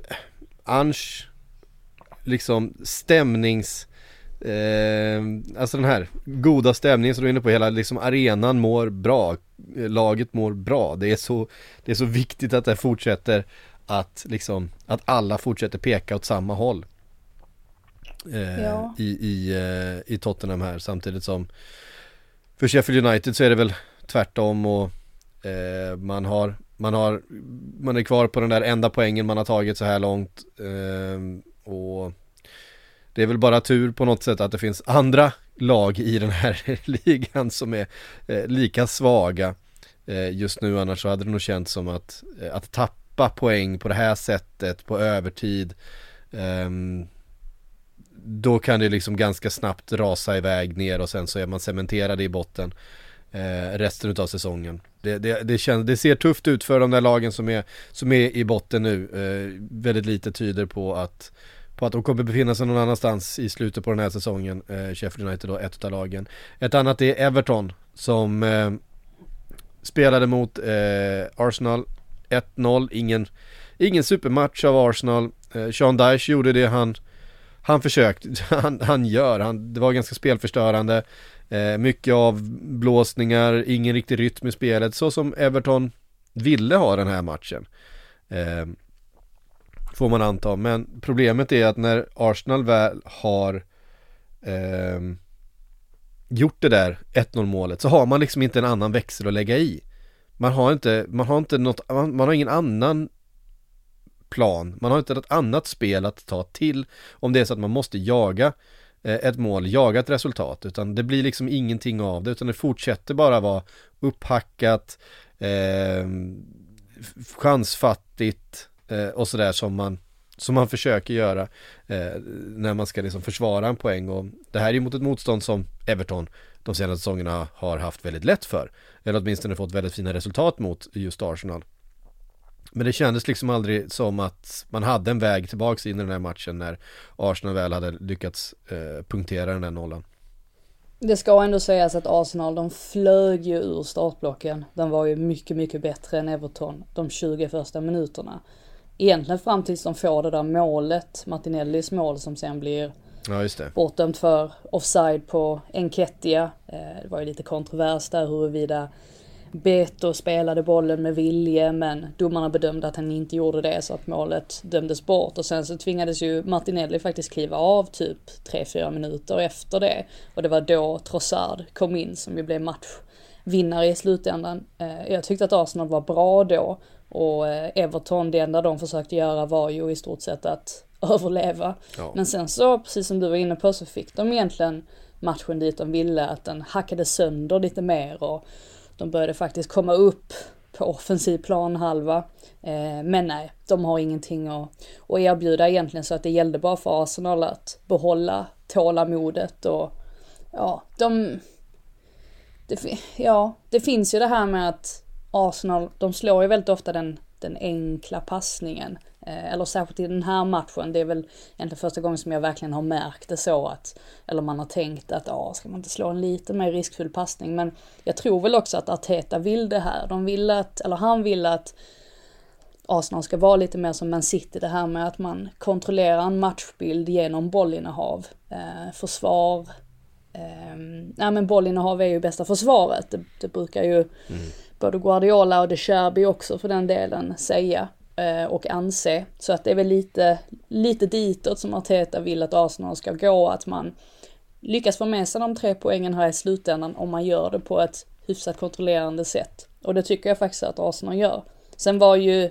Speaker 1: Ange, liksom stämnings Eh, alltså den här goda stämningen som du är inne på, hela liksom arenan mår bra, laget mår bra. Det är så, det är så viktigt att det fortsätter att liksom, att alla fortsätter peka åt samma håll. Eh, ja. i, i, eh, I Tottenham här samtidigt som för Sheffield United så är det väl tvärtom och eh, man har man har man är kvar på den där enda poängen man har tagit så här långt eh, och det är väl bara tur på något sätt att det finns andra lag i den här ligan som är eh, lika svaga eh, just nu annars så hade det nog känts som att, eh, att tappa poäng på det här sättet på övertid ehm, då kan det liksom ganska snabbt rasa iväg ner och sen så är man cementerad i botten eh, resten av säsongen. Det, det, det, känns, det ser tufft ut för de där lagen som är, som är i botten nu. Eh, väldigt lite tyder på att på att de kommer befinna sig någon annanstans i slutet på den här säsongen. Eh, Sheffield United då, ett av lagen. Ett annat är Everton som eh, spelade mot eh, Arsenal 1-0. Ingen, ingen supermatch av Arsenal. Eh, Sean Dyche gjorde det han, han försökte, han, han gör. Han, det var ganska spelförstörande. Eh, mycket avblåsningar, ingen riktig rytm i spelet, så som Everton ville ha den här matchen. Eh, Får man anta, men problemet är att när Arsenal väl har eh, gjort det där 1-0 målet så har man liksom inte en annan växel att lägga i. Man har inte, man har inte något, man, man har ingen annan plan, man har inte något annat spel att ta till om det är så att man måste jaga Eh, ett mål, jaga ett resultat, utan det blir liksom ingenting av det, utan det fortsätter bara vara upphackat, eh, chansfattigt, eh, och sådär som man som man försöker göra eh, när man ska liksom försvara en poäng. Och det här är ju mot ett motstånd som Everton de senaste säsongerna har haft väldigt lätt för eller åtminstone fått väldigt fina resultat mot just Arsenal men det kändes liksom aldrig som att man hade en väg tillbaks in i den här matchen när Arsenal väl hade lyckats eh, punktera den här nollan
Speaker 2: det ska ändå sägas att Arsenal, de flög ju ur startblocken. De var ju mycket, mycket bättre än Everton de 20 första minuterna egentligen fram tills de får det där målet, Martinellis mål som sen blir
Speaker 1: ja, just det.
Speaker 2: bortdömt för offside på Enketia. Eh, det var ju lite kontrovers där huruvida Beto spelade bollen med vilje men domarna bedömde att han inte gjorde det så att målet dömdes bort och sen så tvingades ju Martinelli faktiskt kliva av typ 3-4 minuter efter det och det var då Trossard kom in som ju blev matchvinnare i slutändan. Eh, jag tyckte att Arsenal var bra då och eh, Everton, det enda de försökte göra var ju i stort sett att överleva. Ja. Men sen så, precis som du var inne på, så fick de egentligen matchen dit de ville, att den hackade sönder lite mer och de började faktiskt komma upp på offensiv planhalva. Eh, men nej, de har ingenting att, att erbjuda egentligen så att det gällde bara för Arsenal att behålla tålamodet och ja, de... Det, ja, det finns ju det här med att Arsenal, de slår ju väldigt ofta den, den enkla passningen. Eh, eller särskilt i den här matchen, det är väl egentligen första gången som jag verkligen har märkt det så att, eller man har tänkt att, ja, ska man inte slå en lite mer riskfull passning? Men jag tror väl också att Arteta vill det här. De vill att, eller han vill att Arsenal ska vara lite mer som Man City, det här med att man kontrollerar en matchbild genom bollinnehav, eh, försvar, eh, nej men bollinnehav är ju bästa försvaret, det, det brukar ju mm både Guardiola och De Cherby också för den delen säga och anse. Så att det är väl lite, lite ditåt som Arteta vill att Arsenal ska gå, att man lyckas få med sig de tre poängen här i slutändan om man gör det på ett hyfsat kontrollerande sätt. Och det tycker jag faktiskt att Arsenal gör. Sen var ju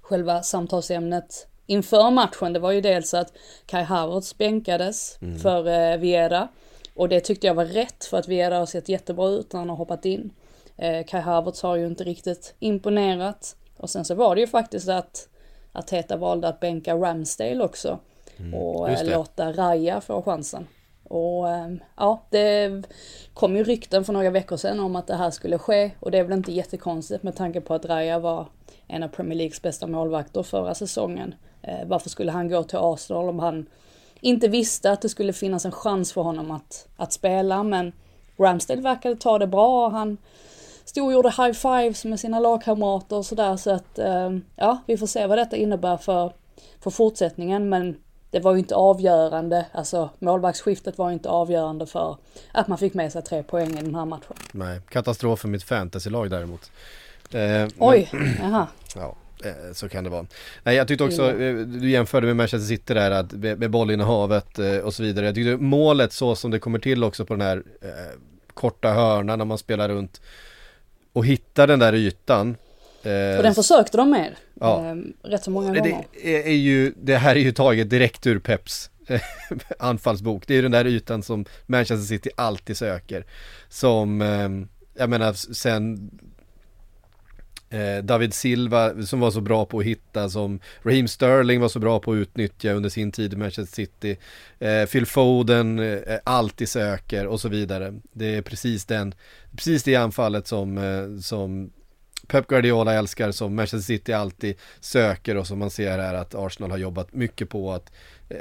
Speaker 2: själva samtalsämnet inför matchen, det var ju dels att Kai Havertz bänkades mm. för eh, Viera. Och det tyckte jag var rätt för att Viera har sett jättebra ut när han har hoppat in. Eh, Kai Havertz har ju inte riktigt imponerat. Och sen så var det ju faktiskt att Arteta valde att bänka Ramsdale också. Mm, och eh, låta Raja få chansen. Och eh, ja, det kom ju rykten för några veckor sedan om att det här skulle ske. Och det är väl inte jättekonstigt med tanke på att Raja var en av Premier Leagues bästa målvakter förra säsongen. Eh, varför skulle han gå till Arsenal om han inte visste att det skulle finnas en chans för honom att, att spela? Men Ramsdale verkade ta det bra. Han stod och gjorde high fives med sina lagkamrater och sådär så att eh, ja, vi får se vad detta innebär för, för fortsättningen men det var ju inte avgörande, alltså målvaktsskiftet var inte avgörande för att man fick med sig tre poäng i den här matchen.
Speaker 1: Nej, katastrof för mitt fantasylag däremot.
Speaker 2: Eh, Oj, men, jaha.
Speaker 1: Ja, eh, så kan det vara. Nej jag tyckte också, eh, du jämförde med Manchester City där att med bollinnehavet eh, och så vidare. Jag tyckte målet så som det kommer till också på den här korta hörnan när man spelar runt och hittar den där ytan.
Speaker 2: Eh, och den försökte de med. Ja. Eh, rätt så många gånger.
Speaker 1: Det, är ju, det här är ju taget direkt ur Peps anfallsbok. Det är ju den där ytan som Manchester City alltid söker. Som, jag menar sen Eh, Eh, David Silva som var så bra på att hitta, som Raheem Sterling var så bra på att utnyttja under sin tid i Manchester City. Eh, Phil Foden eh, alltid söker och så vidare. Det är precis den, precis det anfallet som, som Pep Guardiola älskar, som Manchester City alltid söker och som man ser här att Arsenal har jobbat mycket på att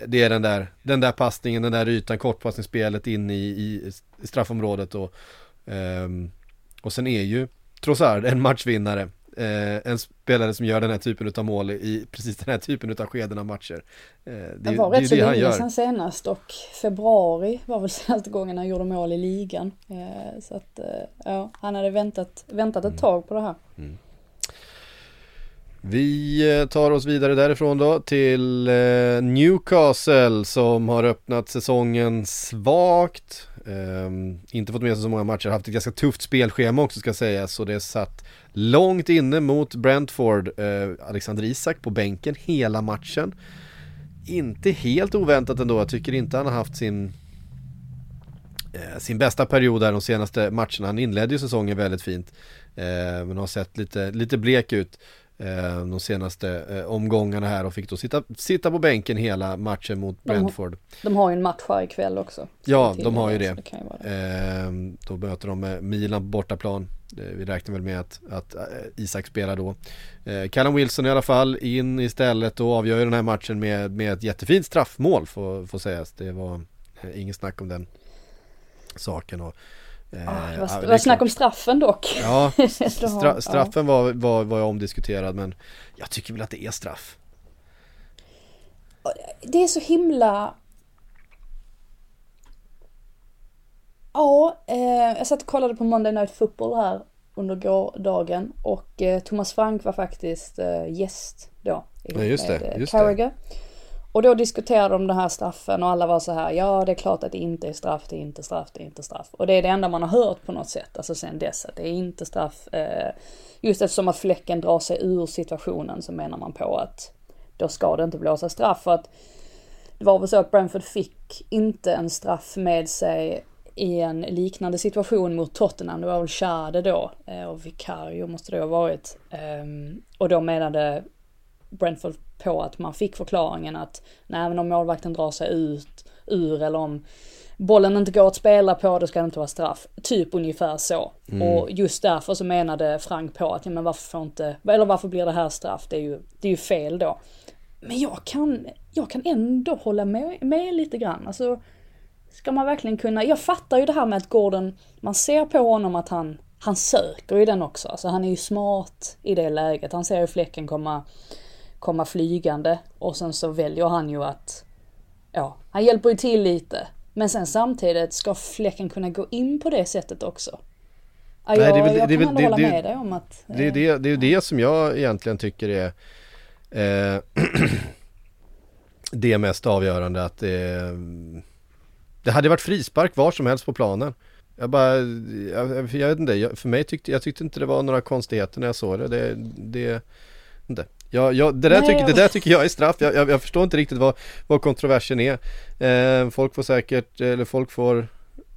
Speaker 1: det är den där, den där passningen, den där ytan, kortpassningsspelet in i, i straffområdet och, ehm, och sen är ju Trossard en matchvinnare eh, en spelare som gör den här typen av mål i precis den här typen av skeden av matcher.
Speaker 2: Eh, det, det var det, rätt så länge sedan senast och februari var väl senaste gången han gjorde mål i ligan. Eh, så att eh, ja, han hade väntat, väntat ett mm. tag på det här. Mm.
Speaker 1: Vi eh, tar oss vidare därifrån då till eh, Newcastle som har öppnat säsongen svagt. Um, inte fått med sig så många matcher, haft ett ganska tufft spelschema också ska sägas så det satt långt inne mot Brentford, uh, Alexander Isak på bänken hela matchen. Inte helt oväntat ändå, jag tycker inte han har haft sin uh, sin bästa period där de senaste matcherna. Han inledde ju säsongen väldigt fint. Uh, men har sett lite, lite blek ut eh, de senaste eh, omgångarna här och fick då sitta, sitta på bänken hela matchen mot Brentford. De,
Speaker 2: de har ju en match här ikväll också.
Speaker 1: Ja, de har ju det. det, det. Eh, då möter de Milan på bortaplan. Eh, vi räknar väl med att, att eh, Isak spelar då. Eh, Callum Wilson i alla fall in istället och avgör ju den här matchen med, med ett jättefint straffmål får, får sägas. Det var eh, inget snack om den saken. Och,
Speaker 2: Oh, det var, det var snack om straffen dock.
Speaker 1: Ja, stra straffen var, var, var omdiskuterad men jag tycker väl att det är straff.
Speaker 2: Det är så himla... Ja, eh, jag satt och kollade på Monday Night Football här under gårdagen och eh, Thomas Frank var faktiskt eh, gäst då.
Speaker 1: Ja, just det. Med, just Carragher. det.
Speaker 2: Och då diskuterade de den här straffen och alla var så här, ja det är klart att det inte är straff, det är inte straff, det är inte straff. Och det är det enda man har hört på något sätt, alltså sen dess, att det är inte straff. Eh, just eftersom att fläcken drar sig ur situationen så menar man på att då ska det inte blåsa straff. För att det var väl så att Brentford fick inte en straff med sig i en liknande situation mot Tottenham. Det var väl Schade då eh, och Vicario måste det ha varit. Ehm, och då menade Brentford på att man fick förklaringen att nej men om målvakten drar sig ut ur eller om bollen inte går att spela på då ska det inte vara straff. Typ ungefär så. Mm. Och just därför så menade Frank på att ja, men varför får inte, eller varför blir det här straff? Det är ju, det är ju fel då. Men jag kan, jag kan ändå hålla med, med lite grann. Alltså, ska man verkligen kunna, jag fattar ju det här med att Gordon, man ser på honom att han, han söker ju den också. Alltså han är ju smart i det läget. Han ser ju fläcken komma komma flygande och sen så väljer han ju att, ja, han hjälper ju till lite. Men sen samtidigt ska fläcken kunna gå in på det sättet också. Ja, Nej, det är väl, jag det, kan det, hålla det, med dig om att...
Speaker 1: Det är det, det, är det som jag egentligen tycker är eh, det mest avgörande att det, det hade varit frispark var som helst på planen. Jag bara, jag, jag vet inte, jag, för mig tyckte jag tyckte inte det var några konstigheter när jag såg det. Det, det inte. Ja, ja, det, där tycker, det där tycker jag är straff, jag, jag, jag förstår inte riktigt vad, vad kontroversen är eh, Folk får säkert, eller folk får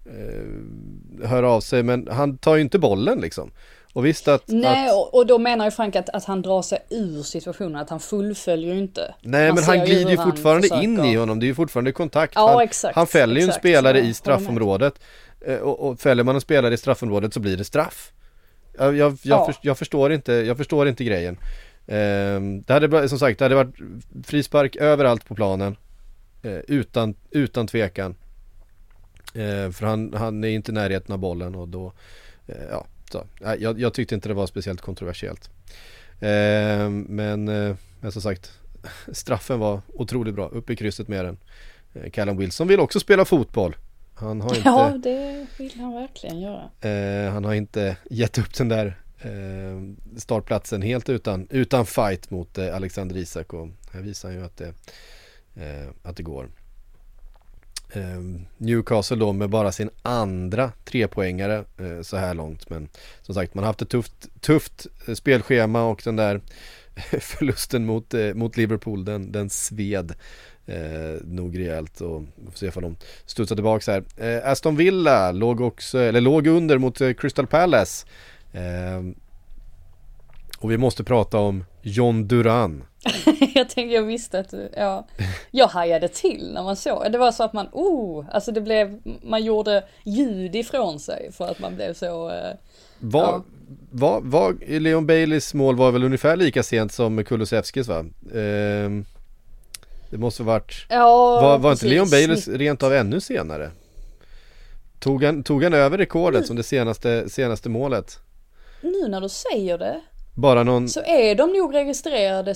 Speaker 1: eh, höra av sig men han tar ju inte bollen liksom och visst att...
Speaker 2: Nej,
Speaker 1: att...
Speaker 2: och då menar ju Frank att, att han drar sig ur situationen, att han fullföljer ju inte.
Speaker 1: Nej, han men han glider ju fortfarande försöker... in i honom, det är ju fortfarande kontakt.
Speaker 2: Ja,
Speaker 1: han,
Speaker 2: exakt.
Speaker 1: Han fäller ju en spelare i straffområdet. Eh, och, och fäller man en spelare i straffområdet så blir det straff. Jag, jag, jag, ja. för, jag förstår, inte, jag förstår inte grejen. Ehm, det hade som sagt, det hade varit frispark överallt på planen. Eh, utan, utan tvekan. Eh, för han, han är inte i närheten av bollen och då, eh, ja, Så, jag, jag tyckte inte det var speciellt kontroversiellt. Eh, men, eh, men som sagt, straffen var otroligt bra, upp i krysset med den. Callum Wilson vill också spela fotboll. Han har inte,
Speaker 2: ja, det vill han verkligen göra.
Speaker 1: han har inte gett upp den där Eh, startplatsen helt utan, utan fight mot eh, Alexander Isak och här visar han ju att det, eh, att det går. Eh, Newcastle då med bara sin andra trepoängare eh, så här långt men som sagt man har haft ett tufft, tufft eh, spelschema och den där förlusten mot, eh, mot Liverpool den, den sved eh, nog rejält och vi får se om de studsar tillbaka här. Eh, Aston Villa låg också, eller låg under mot eh, Crystal Palace. Eh, och vi måste prata om John Duran.
Speaker 2: jag tänkte, jag visste att du, ja. Jag hajade till när man såg, det var så att man, oh, alltså det blev, man gjorde ljud ifrån sig för att man blev så eh,
Speaker 1: Var,
Speaker 2: Ja.
Speaker 1: var, var, Leon Baileys mål var väl ungefär lika sent som Kulusevskis va? Eh, det måste varit
Speaker 2: Ja,
Speaker 1: Var, var inte. Leon Baileys rent av ännu senare? Tog han, tog han över rekordet som det senaste, senaste målet?
Speaker 2: Nu när du säger det
Speaker 1: Bara någon,
Speaker 2: så är de nog registrerade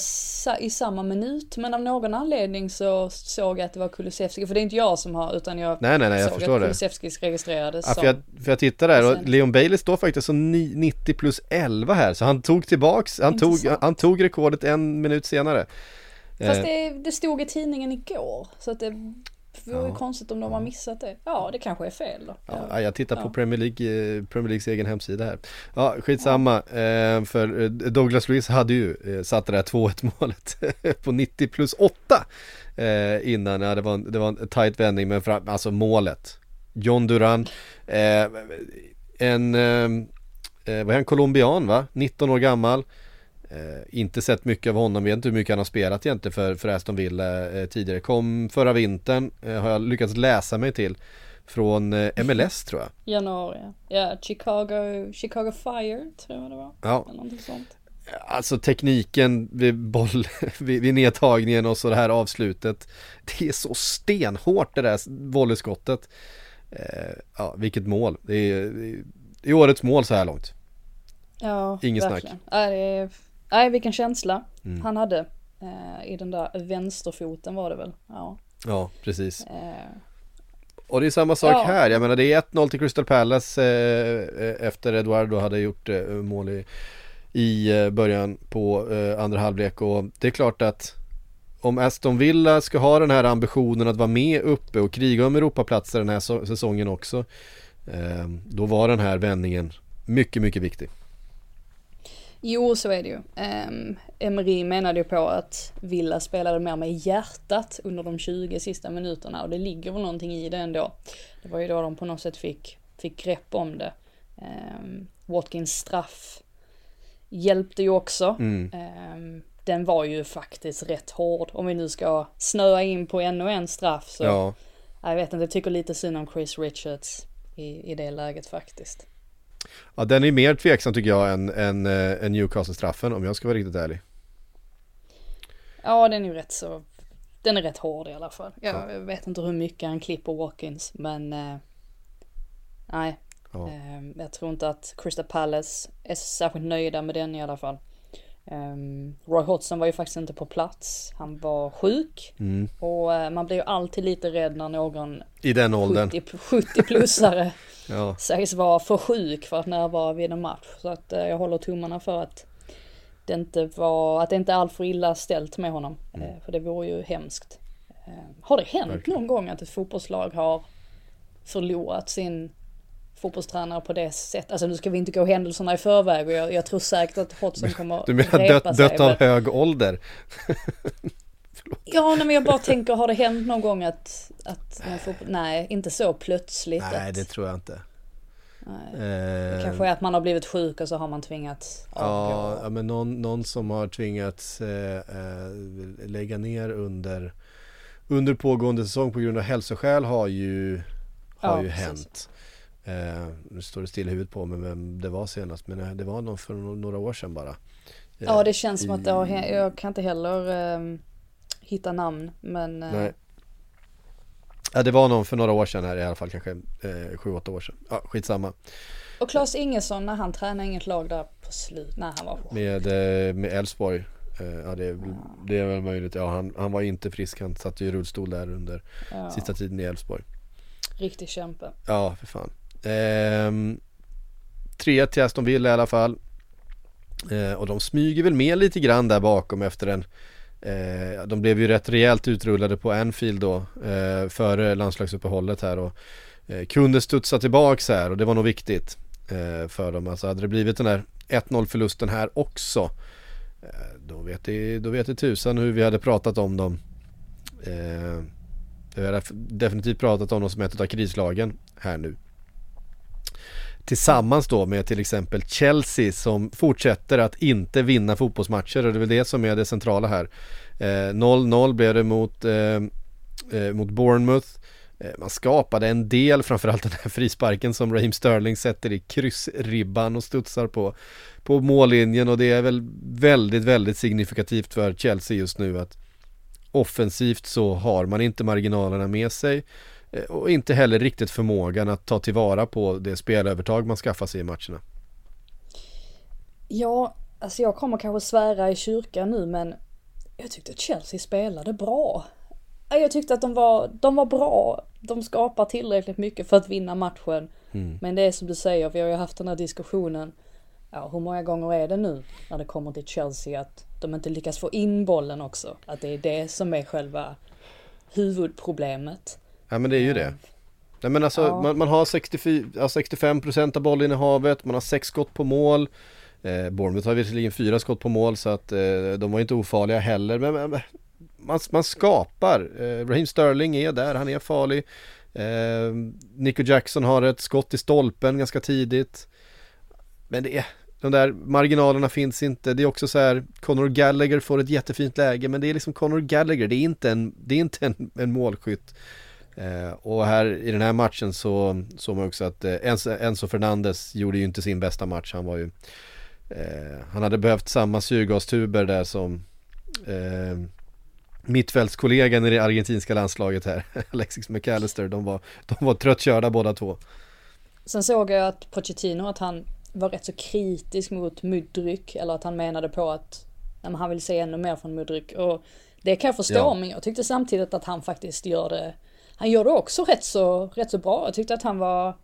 Speaker 2: i samma minut. Men av någon anledning så såg jag att det var Kulusevski. För det är inte jag som har utan jag
Speaker 1: nej nej nej jag
Speaker 2: såg
Speaker 1: förstår
Speaker 2: att
Speaker 1: det.
Speaker 2: Kulusevskis registrerades
Speaker 1: ja,
Speaker 2: som
Speaker 1: för, jag, för jag tittar där och Leon Bailey står faktiskt som ni- 90 plus 11 här. Så han tog tillbaks, han tog, han tog rekordet en minut senare.
Speaker 2: Fast
Speaker 1: Eh,
Speaker 2: det, det stod i tidningen igår så att det vore ju
Speaker 1: Ja.
Speaker 2: konstigt om de har missat det. Ja, det kanske är fel då.
Speaker 1: Ja, jag tittar på
Speaker 2: Ja.
Speaker 1: Premier, League, eh, Premier Leagues egen hemsida här. Ja, skitsamma. Eh, för eh, Douglas Luiz hade ju satt det där 2-1 målet på 90 plus 8 eh, innan. Ja, det var en, det var en tight vändning, men fram, alltså målet. John Duran, en, vad är han, colombian va? 19 år gammal. Eh, inte sett mycket av honom, vet inte hur mycket han har spelat egentligen för, för Aston Villa eh, tidigare. Kom förra vintern, eh, har jag lyckats läsa mig till. Från eh, MLS tror jag.
Speaker 2: Januari. Ja, Chicago, Chicago Fire tror jag det var.
Speaker 1: Ja,
Speaker 2: Eller någonting sånt.
Speaker 1: alltså tekniken vid boll, vid, vid nedtagningen och så det här avslutet. Det är så stenhårt det där volleyskottet. Eh, ja, vilket mål. Det är, det är årets mål så här långt.
Speaker 2: Ja,
Speaker 1: Inget snack.
Speaker 2: verkligen. Nej, det är, nej, vilken känsla
Speaker 1: Mm.
Speaker 2: han hade. Eh, I den där vänsterfoten var det väl. Ja.
Speaker 1: Ja, precis.
Speaker 2: Eh,
Speaker 1: Och det är samma sak
Speaker 2: Ja.
Speaker 1: här. Jag menar det är 1-0 till Crystal Palace eh, eh, efter Eduardo hade gjort eh, mål i, i eh, början på andra halvlek och det är klart att om Aston Villa ska ha den här ambitionen att vara med uppe och kriga om Europaplatser den här so- säsongen också då var den här vändningen mycket, mycket viktig.
Speaker 2: Jo, så är det ju. Um, Emery menade ju på att Villa spelade mer med hjärtat under de 20 sista minuterna och det ligger väl någonting i det ändå. Det var ju då de på något sätt fick, fick grepp om det. Um, Watkins straff hjälpte ju också.
Speaker 1: Mm.
Speaker 2: Ehm, den var ju faktiskt rätt hård. Om vi nu ska snöa in på ännu en straff så.
Speaker 1: Ja,
Speaker 2: Jag vet inte, jag tycker lite synd om Chris Richards i, i det läget faktiskt.
Speaker 1: Ja, den är mer tveksam tycker jag än, än, eh, än Newcastle-straffen om jag ska vara riktigt ärlig.
Speaker 2: Ja, den är ju rätt så, den är rätt hård i alla fall. Jag vet inte hur mycket han klipper Watkins, men eh, nej.
Speaker 1: Ja.
Speaker 2: Eh, jag tror inte att Crystal Palace är särskilt nöjda med den i alla fall. Um, Roy Hodgson var ju faktiskt inte på plats. Han var sjuk.
Speaker 1: Mm.
Speaker 2: Och eh, man blir ju alltid lite rädd när någon
Speaker 1: I den åldern.
Speaker 2: 70, 70-plussare
Speaker 1: Ja.
Speaker 2: sägs vara för sjuk för att närvara vid en match. Så att eh, jag håller tummarna för att det inte var, att det inte är allt för illa ställt med honom. Eh, för det vore ju hemskt. Eh, har det hänt
Speaker 1: Verkligen.
Speaker 2: någon gång att ett fotbollslag har förlorat sin fotbollstränare på det sättet? Alltså nu ska vi inte gå händelserna i förväg och jag, jag tror säkert att Hodgson kommer
Speaker 1: Du menar dött,
Speaker 2: sig,
Speaker 1: dött av
Speaker 2: men-
Speaker 1: hög ålder?
Speaker 2: Ja, nej, men jag bara tänker, har det hänt någon gång att, att fotboll, nej, inte så plötsligt.
Speaker 1: Nej
Speaker 2: att,
Speaker 1: det tror jag inte.
Speaker 2: nej.
Speaker 1: Eh,
Speaker 2: Det kanske är att man har blivit sjuk och så har man tvingats avgå.
Speaker 1: Ja, ja men någon, någon som har tvingats eh, eh, lägga ner under, under pågående säsong på grund av hälsoskäl har ju, har
Speaker 2: Ja,
Speaker 1: ju
Speaker 2: precis.
Speaker 1: hänt. Eh, nu står det still i huvudet på mig vem det var senast men eh, det var nog för några år sedan bara. Eh,
Speaker 2: Ja, det känns som att det har. Jag kan inte heller ehm, hitta namn, men eh,
Speaker 1: Nej. Ja, det var någon för några år sedan här i alla fall kanske eh, sju, åtta år sedan. Ja, skitsamma.
Speaker 2: Och Claes Ingesson när han tränade inget lag där på slut, när han var på.
Speaker 1: Med, eh, med Elfsborg. Eh, Ja det är, väl- det är väl möjligt. Ja han, han var inte frisk. Han satt i rullstol där under
Speaker 2: Ja,
Speaker 1: sista tiden i Elfsborg.
Speaker 2: riktig kämpe.
Speaker 1: Ja för fan. Ehm, 3 till Aston Villa i alla fall. Eh, och de smyger väl med lite grann där bakom efter en eh, De blev ju rätt rejält utrullade på Anfield då eh, före landslagsuppehållet här och eh, kunde studsa tillbaks här och det var nog viktigt eh, för dem. Alltså hade det blivit den där 1-0 förlusten här också eh, då vet det, då vet det tusan hur vi hade pratat om dem. Eh, vi har definitivt pratat om dem som ett av krislagen här nu. Tillsammans då med till exempel Chelsea som fortsätter att inte vinna fotbollsmatcher och det är väl det som är det centrala här. Eh, 0-0 blev det mot, eh, eh mot Bournemouth. Eh, man skapade en del, framförallt den här frisparken som Raheem Sterling sätter i kryssribban och studsar på, på mållinjen och det är väl väldigt, väldigt signifikativt för Chelsea just nu att offensivt så har man inte marginalerna med sig och inte heller riktigt förmågan att ta tillvara på det spelövertag man skaffar sig i matcherna.
Speaker 2: Ja, alltså jag kommer kanske svära i kyrkan nu men jag tyckte att Chelsea spelade bra. Ja, Jag tyckte att de var, de var bra. De skapar tillräckligt mycket för att vinna matchen. Men det är som du säger, vi har ju haft den här diskussionen. Ja, hur många gånger är det nu när det kommer till Chelsea att de inte lyckas få in bollen också? Att det är det som är själva huvudproblemet.
Speaker 1: Ja men det är ju det. Nej men alltså
Speaker 2: Ja.
Speaker 1: man, man har 64, ja, 65% av bollinnehavet, man har sex skott på mål. Eh, Bournemouth har visserligen fyra skott på mål så att eh, de var inte ofarliga heller. Men, men man, man skapar. Eh, Raheem Sterling är där, han är farlig. Eh, Nico Jackson har ett skott i stolpen ganska tidigt. Men det är, de där marginalerna finns inte. Det är också så här, Conor Gallagher får ett jättefint läge men det är liksom Conor Gallagher, det är inte en, det är inte en, en målskytt. Eh, och här i den här matchen så såg man också att eh, Enzo, Fernandes gjorde ju inte sin bästa match. Han var ju eh, Han hade behövt samma syrgastuber där som eh, Mittfältskollegan i det argentinska landslaget här Alexis McAllister De var, de var tröttkörda båda två
Speaker 2: Sen såg jag att Pochettino, att han var rätt så kritisk mot Mudryk, eller att han menade på att nej, han vill se ännu mer från Mudryk. Och det kan jag förstå,
Speaker 1: Ja.
Speaker 2: men jag tyckte samtidigt att han faktiskt gör det, han gör det också rätt så, rätt så bra. Jag tyckte att han var,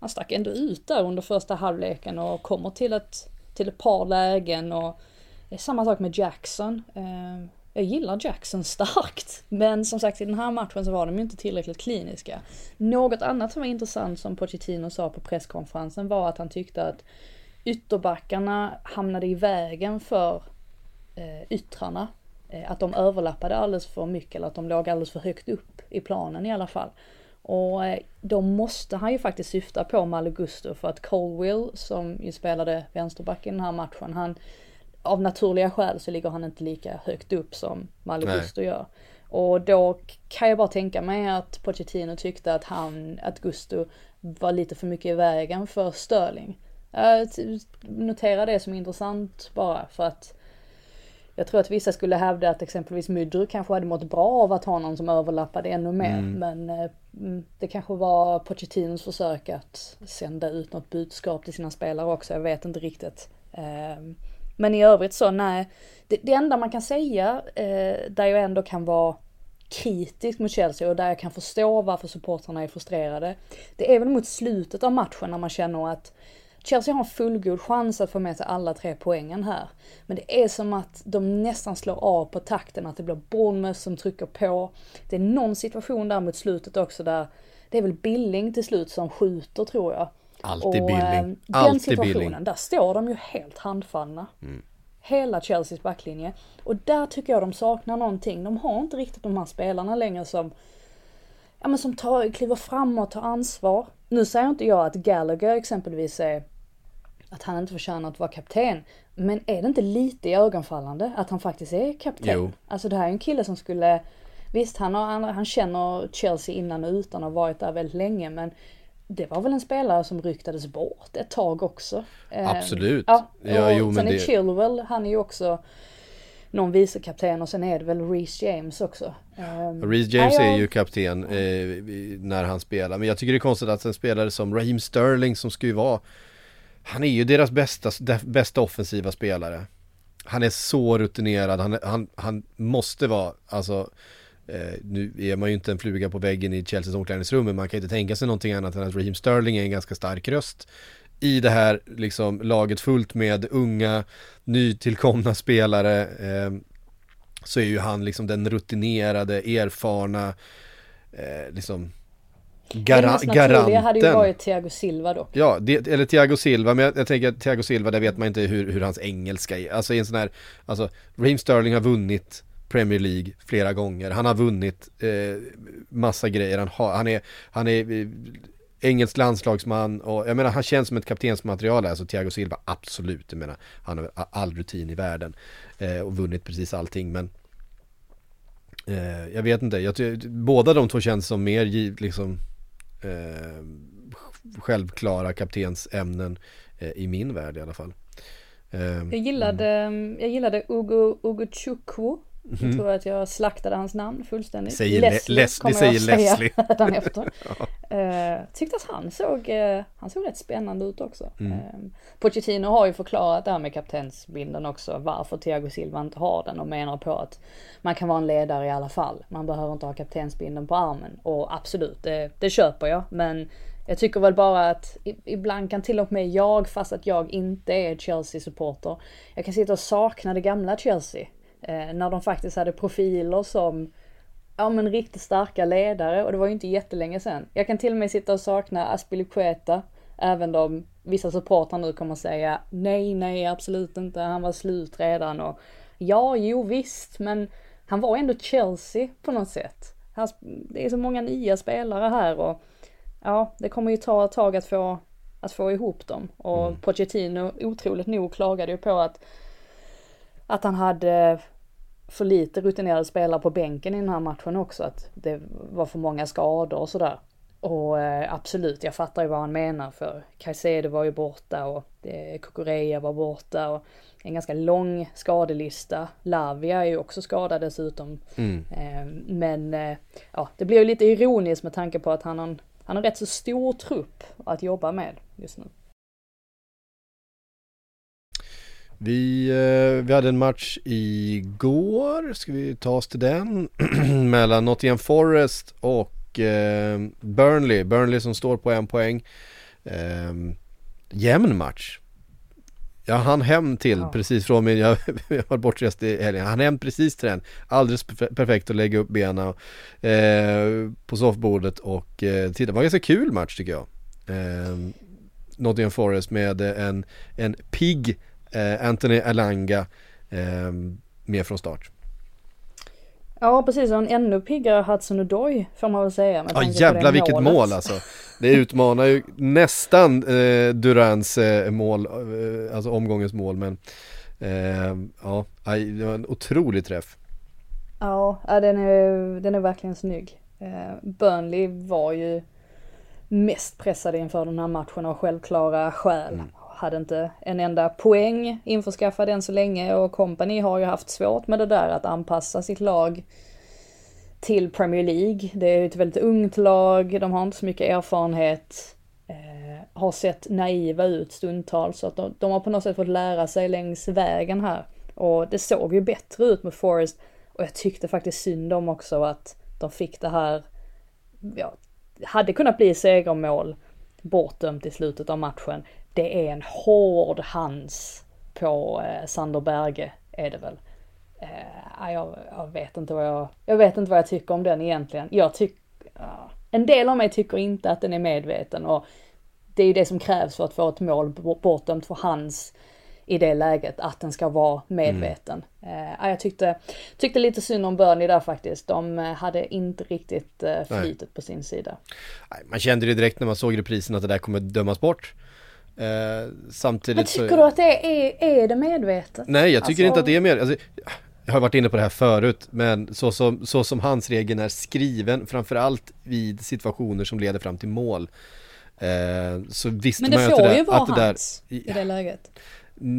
Speaker 2: han stack ändå ut där under första halvleken och kommer till ett, till ett par lägen och det är samma sak med Jackson. Ehm, jag gillar Jackson starkt, men som sagt i den här matchen så var de ju inte tillräckligt kliniska. Något annat som var intressant som Pochettino sa på presskonferensen var att han tyckte att ytterbackarna hamnade i vägen för eh, yttrarna. Eh, att de överlappade alldeles för mycket eller att de låg alldeles för högt upp i planen i alla fall. Och eh, då måste han ju faktiskt syfta på Malo Gusto för att Colwill som ju spelade vänsterback i den här matchen, han av naturliga skäl så ligger han inte lika högt upp som Malo
Speaker 1: Nej.
Speaker 2: Gusto gör. Och då kan jag bara tänka mig att Pochettino tyckte att han, att Gusto var lite för mycket i vägen för Sterling. Jag t- noterar det som intressant bara för att jag tror att vissa skulle hävda att exempelvis Mydru kanske hade mått bra av att ha någon som överlappade ännu mer. Men eh, mm, det kanske var Pochettinos försök att sända ut något budskap till sina spelare också. Jag vet inte riktigt. Eh, Men i övrigt så nej. Det, det enda man kan säga eh, där jag ändå kan vara kritisk mot Chelsea och där jag kan förstå varför supportrarna är frustrerade. Det är väl mot slutet av matchen när man känner att Chelsea har en fullgod chans att få med sig alla tre poängen här. Men det är som att de nästan slår av på takten, att det blir Bournemouth som trycker på. Det är någon situation där mot slutet också där det är väl Billing till slut som skjuter tror jag.
Speaker 1: Alltid
Speaker 2: Och,
Speaker 1: Billing.
Speaker 2: eh, Den
Speaker 1: Alltid
Speaker 2: situationen,
Speaker 1: Billing.
Speaker 2: där står de ju helt handfallna. Hela Chelseas backlinje. Och där tycker jag de saknar någonting. De har inte riktigt de här spelarna längre som ja, men som tar, kliver fram och tar ansvar. Nu säger inte jag att Gallagher exempelvis är att han inte förtjänar att vara kapten. Men är det inte lite ögonfallande att han faktiskt är kapten?
Speaker 1: Jo.
Speaker 2: Alltså det här är en kille som skulle Visst, han, har, han, han känner Chelsea innan och utan och varit där väldigt länge men det var väl en spelare som ryktades bort ett tag också. Eh,
Speaker 1: Absolut.
Speaker 2: Ja,
Speaker 1: Ja, jo, men
Speaker 2: sen är
Speaker 1: det-
Speaker 2: Chilwell, han är ju också någon vicekapten och sen är det väl Reece James också. Eh,
Speaker 1: Reece James är ju kapten eh, när han spelar Men jag tycker det är konstigt att en spelare som Raheem Sterling som ska ju vara han är ju deras bästa, bästa offensiva spelare. Han är så rutinerad, han, han, han måste vara, alltså eh, nu är man ju inte en fluga på väggen i Chelseas omklädningsrum men man kan inte tänka sig någonting annat än att Raheem Sterling är en ganska stark röst i det här liksom laget fullt med unga nytillkomna spelare eh, så är ju han liksom den rutinerade, erfarna eh, liksom
Speaker 2: Gara garanten. hade ju varit Thiago Silva dock.
Speaker 1: Ja, det, eller Thiago Silva, men jag, jag tänker att Thiago Silva, där vet man inte hur, hur hans engelska är. Alltså i en sån här, alltså Raheem Sterling har vunnit Premier League flera gånger. Han har vunnit eh, massa grejer. Han, har, han är, han är eh, engelsk landslagsman och jag menar han känns som ett kaptensmaterial alltså Thiago Silva, absolut. Jag menar han har all rutin i världen eh, och vunnit precis allting men eh, jag vet inte, jag, båda de två känns som mer liksom eh, självklara kaptensämnen eh, i min värld i alla fall.
Speaker 2: Eh, jag gillade, mm. jag gillade Ugo, Ugo Chukwu Mm. Jag tror att jag slaktade hans namn fullständigt.
Speaker 1: Säger Leslie, Les kommer säger jag Leslie.
Speaker 2: säga efter. ja. uh, tyckte att han såg, uh, han såg rätt spännande ut också. Mm. Uh, Pochettino har ju förklarat det här med kaptensbindeln också, varför Thiago Silva inte har den och menar på att man kan vara en ledare i alla fall. Man behöver inte ha kaptensbindeln på armen och absolut, det, det köper jag. Men jag tycker väl bara att ibland kan till och med jag, fast att jag inte är Chelsea-supporter, jag kan sitta och sakna det gamla Chelsea. Eh, när de faktiskt hade profiler som ja men riktigt starka ledare och det var ju inte jättelänge sedan. Jag kan till och med sitta och sakna Aspilicueta, även om vissa supportrar nu kommer säga nej, nej, absolut inte, han var slut redan och ja, jo visst, men han var ändå Chelsea på något sätt. Det är så många nya spelare här och ja, det kommer ju ta ett tag att få, att få ihop dem och mm. Pochettino otroligt nog klagade ju på att att han hade för lite rutinerade spelare på bänken i den här matchen också. Att det var för många skador och sådär. Och eh, absolut, jag fattar ju vad han menar för Caicedo var ju borta och eh, Kukureya var borta och en ganska lång skadelista. Lavia är ju också skadad dessutom. Mm. Eh, men eh, ja, det blir ju lite ironiskt med tanke på att han har, han har rätt så stor trupp att jobba med just nu.
Speaker 1: Vi, eh, vi hade en match igår, ska vi ta oss till den? Mellan Nottingham Forest och eh, Burnley. Burnley som står på en poäng. Eh, jämn match. Jag hann hem till ja. precis från min, jag, jag var bortrest i helgen, jag hann hem precis till den. Alldeles perfekt att lägga upp benen eh, på soffbordet och eh, titta. Det var en ganska kul match tycker jag. Eh, Nottingham Forest med en, en pigg eh, Anthony Alanga eh, med från start.
Speaker 2: Ja precis, och en ännu piggare Hudson Odoi får man väl säga.
Speaker 1: Ja jävlar vilket målet. mål alltså. Det utmanar ju nästan eh, Durans eh, mål, eh, alltså omgångens mål men eh, ja, det var en otrolig träff.
Speaker 2: Ja, den är, den är verkligen snygg. Eh, Burnley var ju mest pressade inför den här matchen av självklara skäl. Mm hade inte en enda poäng införskaffad än så länge och kompani har ju haft svårt med det där att anpassa sitt lag till Premier League. Det är ett väldigt ungt lag, de har inte så mycket erfarenhet, eh, har sett naiva ut stundtals så att de, de, har på något sätt fått lära sig längs vägen här. Och det såg ju bättre ut med Forest och jag tyckte faktiskt synd om också att de fick det här, ja, hade kunnat bli segermål bortdömt i slutet av matchen det är en hård hands på eh, Sander Berge, är det väl. Eh, jag, jag, vet inte vad jag, jag vet inte vad jag tycker om den egentligen. Jag tycker, uh, en del av mig tycker inte att den är medveten och det är det som krävs för att få ett mål bortdömt för hans i det läget, att den ska vara medveten. Mm. Uh, jag tyckte, tyckte lite synd om Burnley där faktiskt. De uh, hade inte riktigt uh, flytet på sin sida.
Speaker 1: Man kände det direkt när man såg reprisen att det där kommer dömas bort.
Speaker 2: Eh, samtidigt Men tycker så... du att det är, är det medvetet?
Speaker 1: Nej, jag tycker alltså... inte att det är medvetet. Alltså, jag har varit inne på det här förut, men så som, så som hans regeln är skriven, framförallt vid situationer som leder fram till mål. Eh, så visste
Speaker 2: man ju
Speaker 1: att det
Speaker 2: där... Det ju vara hans där, i det läget.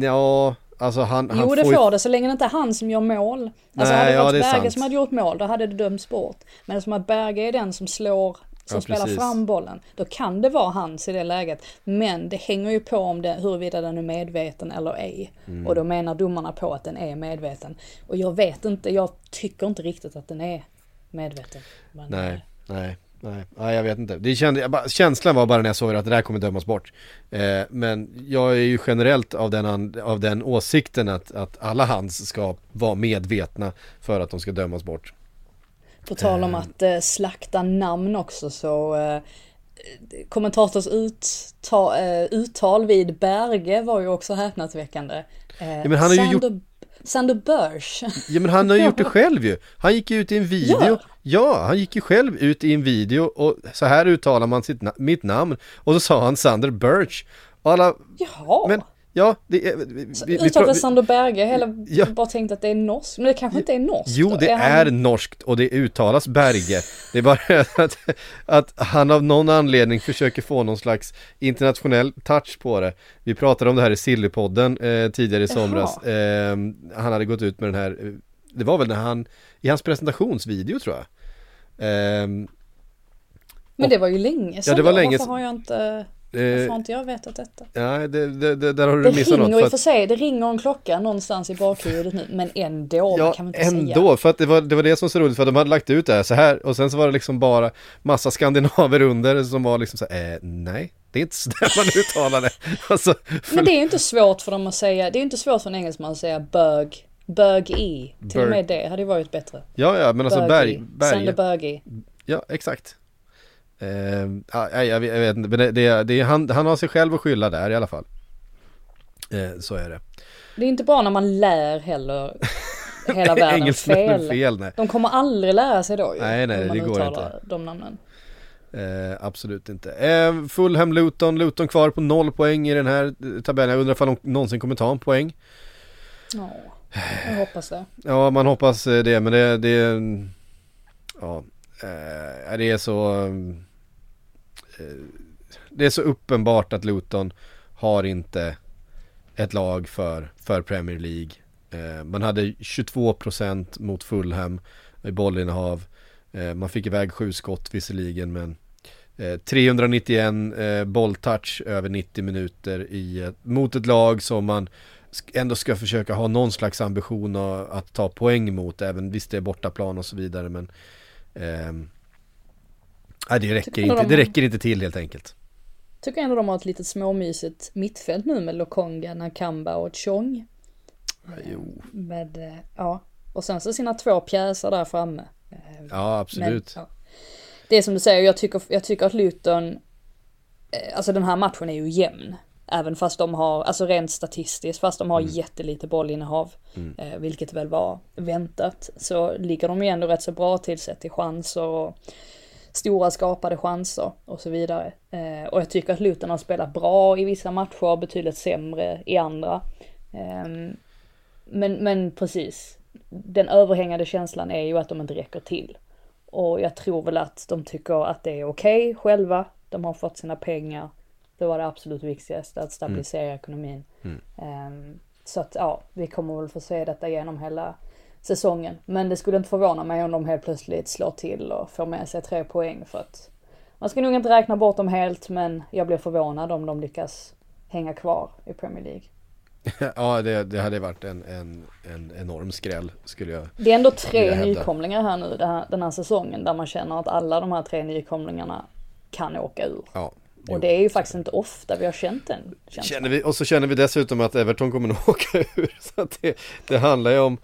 Speaker 1: Ja, alltså han...
Speaker 2: Jo,
Speaker 1: han
Speaker 2: det får, får det, så länge det inte är han som gör mål. Alltså Nej, hade det varit ja, det Berge som hade gjort mål, då hade det dömts bort. Men som att Berge är den som slår som
Speaker 1: Ja,
Speaker 2: spelar fram bollen. Då kan det vara hans i det läget. Men det hänger ju på om det, huruvida den är medveten eller ej.
Speaker 1: Mm.
Speaker 2: Och då menar domarna på att den är medveten. Och jag vet inte, jag tycker inte riktigt att den är medveten. Men, eh,
Speaker 1: Nej, nej, nej, nej jag vet inte. Det kände, bara, känslan var bara när jag såg att det där kommer dömas bort. Eh, men jag är ju generellt av den, av den åsikten att, att alla hands ska vara medvetna för att de ska dömas bort.
Speaker 2: På tal om
Speaker 1: Eh.
Speaker 2: att eh, slakta namn också så eh, kommentators utta, eh, uttal vid Berge var ju också häpnadsväckande. Eh,
Speaker 1: men han har ju
Speaker 2: Sander, Sander Börs.
Speaker 1: Ja men han har ju gjort det själv ju. Han gick ju ut i en video.
Speaker 2: Ja.
Speaker 1: Ja, han gick ju själv ut i en video och så här uttalar man sitt, na- mitt namn. Och så sa han Sander Birch. Och alla,
Speaker 2: Jaha!
Speaker 1: men ja, det är, vi, vi, vi, vi,
Speaker 2: Sander Berge, hela,
Speaker 1: Ja.
Speaker 2: bara tänkte att det är norskt, men det kanske inte är norskt.
Speaker 1: Jo, det
Speaker 2: han-
Speaker 1: är norskt och det uttalas Berge. Det är bara att, att han av någon anledning försöker få någon slags internationell touch på det. Vi pratade om det här i Sillypodden eh, tidigare i somras. Eh, han hade gått ut med den här, eh, det var väl när han, i hans presentationsvideo tror jag. Eh,
Speaker 2: Men det var ju länge sedan
Speaker 1: Ja, det var länge
Speaker 2: Varför
Speaker 1: sedan.
Speaker 2: har jag inte, varför har
Speaker 1: eh,
Speaker 2: inte jag vetat detta?
Speaker 1: ja, det, det, det, där har du
Speaker 2: Det
Speaker 1: missat något.
Speaker 2: ringer
Speaker 1: för
Speaker 2: i och
Speaker 1: att-
Speaker 2: för sig, det ringer en klocka någonstans i bakhuvudet nu, men ändå,
Speaker 1: Ja,
Speaker 2: kan man inte
Speaker 1: ändå,
Speaker 2: säga.
Speaker 1: för att det var, det var det som var så roligt för att de hade lagt ut det här så här och sen så var det liksom bara massa skandinaver under som var liksom så här, eh, nej, det är inte så där man uttalar det. Alltså, för,
Speaker 2: Men det är ju inte svårt för dem att säga, det är ju inte svårt för en engelsman att säga bög, bög i. Till och med det hade ju varit bättre.
Speaker 1: ja, ja, men alltså berg,
Speaker 2: Sander
Speaker 1: berg,
Speaker 2: bög i.
Speaker 1: ja, exakt. Eh, ja, jag, vet- inte, men det, det, det han, han har sig själv att skylla där i alla fall. Eh, så är det.
Speaker 2: Det är inte bra när man lär heller hela världen fel.
Speaker 1: fel, nej.
Speaker 2: De kommer aldrig lära sig då ju.
Speaker 1: Nej, nej, det går inte.
Speaker 2: de namnen.
Speaker 1: Eh, absolut inte. Eh, Fulham Luton, Luton kvar på noll poäng i den här eh, tabellen. Jag undrar om de någonsin kommer ta en poäng.
Speaker 2: Ja, jag hoppas det.
Speaker 1: Ja, man hoppas eh, det, men det, det ja, eh, det är så eh, det är så uppenbart att Luton har inte ett lag för, för Premier League. Eh, man hade 22% mot Fulham i bollinnehav. Eh, man fick iväg sju skott visserligen, men eh, 391 eh, bolltouch över 90 minuter i, eh, mot ett lag som man ändå ska försöka ha någon slags ambition att, ta poäng mot, även visst det är bortaplan och så vidare men eh, nej, det räcker inte,
Speaker 2: de-
Speaker 1: det räcker inte till helt enkelt.
Speaker 2: Tycker ändå de har ett litet småmysigt mittfält nu med Lokonga, Nakamba och Chong.
Speaker 1: Jo,
Speaker 2: Med, eh, ja. Och sen så sina två pjäser där framme. Eh,
Speaker 1: ja absolut.
Speaker 2: Men, ja. Det är som du säger, jag tycker, jag tycker att Luton, eh, alltså den här matchen är ju jämn. Även fast de har, alltså rent statistiskt, fast de har jättelite bollinnehav, eh, vilket väl var väntat, så ligger de ju ändå rätt så bra till sett i chanser och stora skapade chanser och så vidare. Eh, och jag tycker att Luton har spelat bra i vissa matcher, betydligt sämre i andra. Ehm, men, men precis, den överhängande känslan är ju att de inte räcker till. Och jag tror väl att de tycker att det är okej själva. De har fått sina pengar. Det var det absolut viktigaste, att stabilisera ekonomin. Ehm, så att ja, vi kommer väl få se detta genom hela säsongen. Men det skulle inte förvåna mig om de helt plötsligt slår till och får med sig tre poäng för att man ska nog inte räkna bort dem helt men jag blir förvånad om de lyckas hänga kvar i Premier League.
Speaker 1: ja, det, det hade varit en, en, en enorm skräll skulle jag
Speaker 2: Det är ändå tre nykomlingar här nu här, den här säsongen där man känner att alla de här tre nykomlingarna kan åka ur.
Speaker 1: Ja, jo.
Speaker 2: Och det är ju faktiskt inte ofta vi har känt den.
Speaker 1: Känner vi, och så känner vi dessutom att Everton kommer nog åka ur. Så att det, det handlar ju om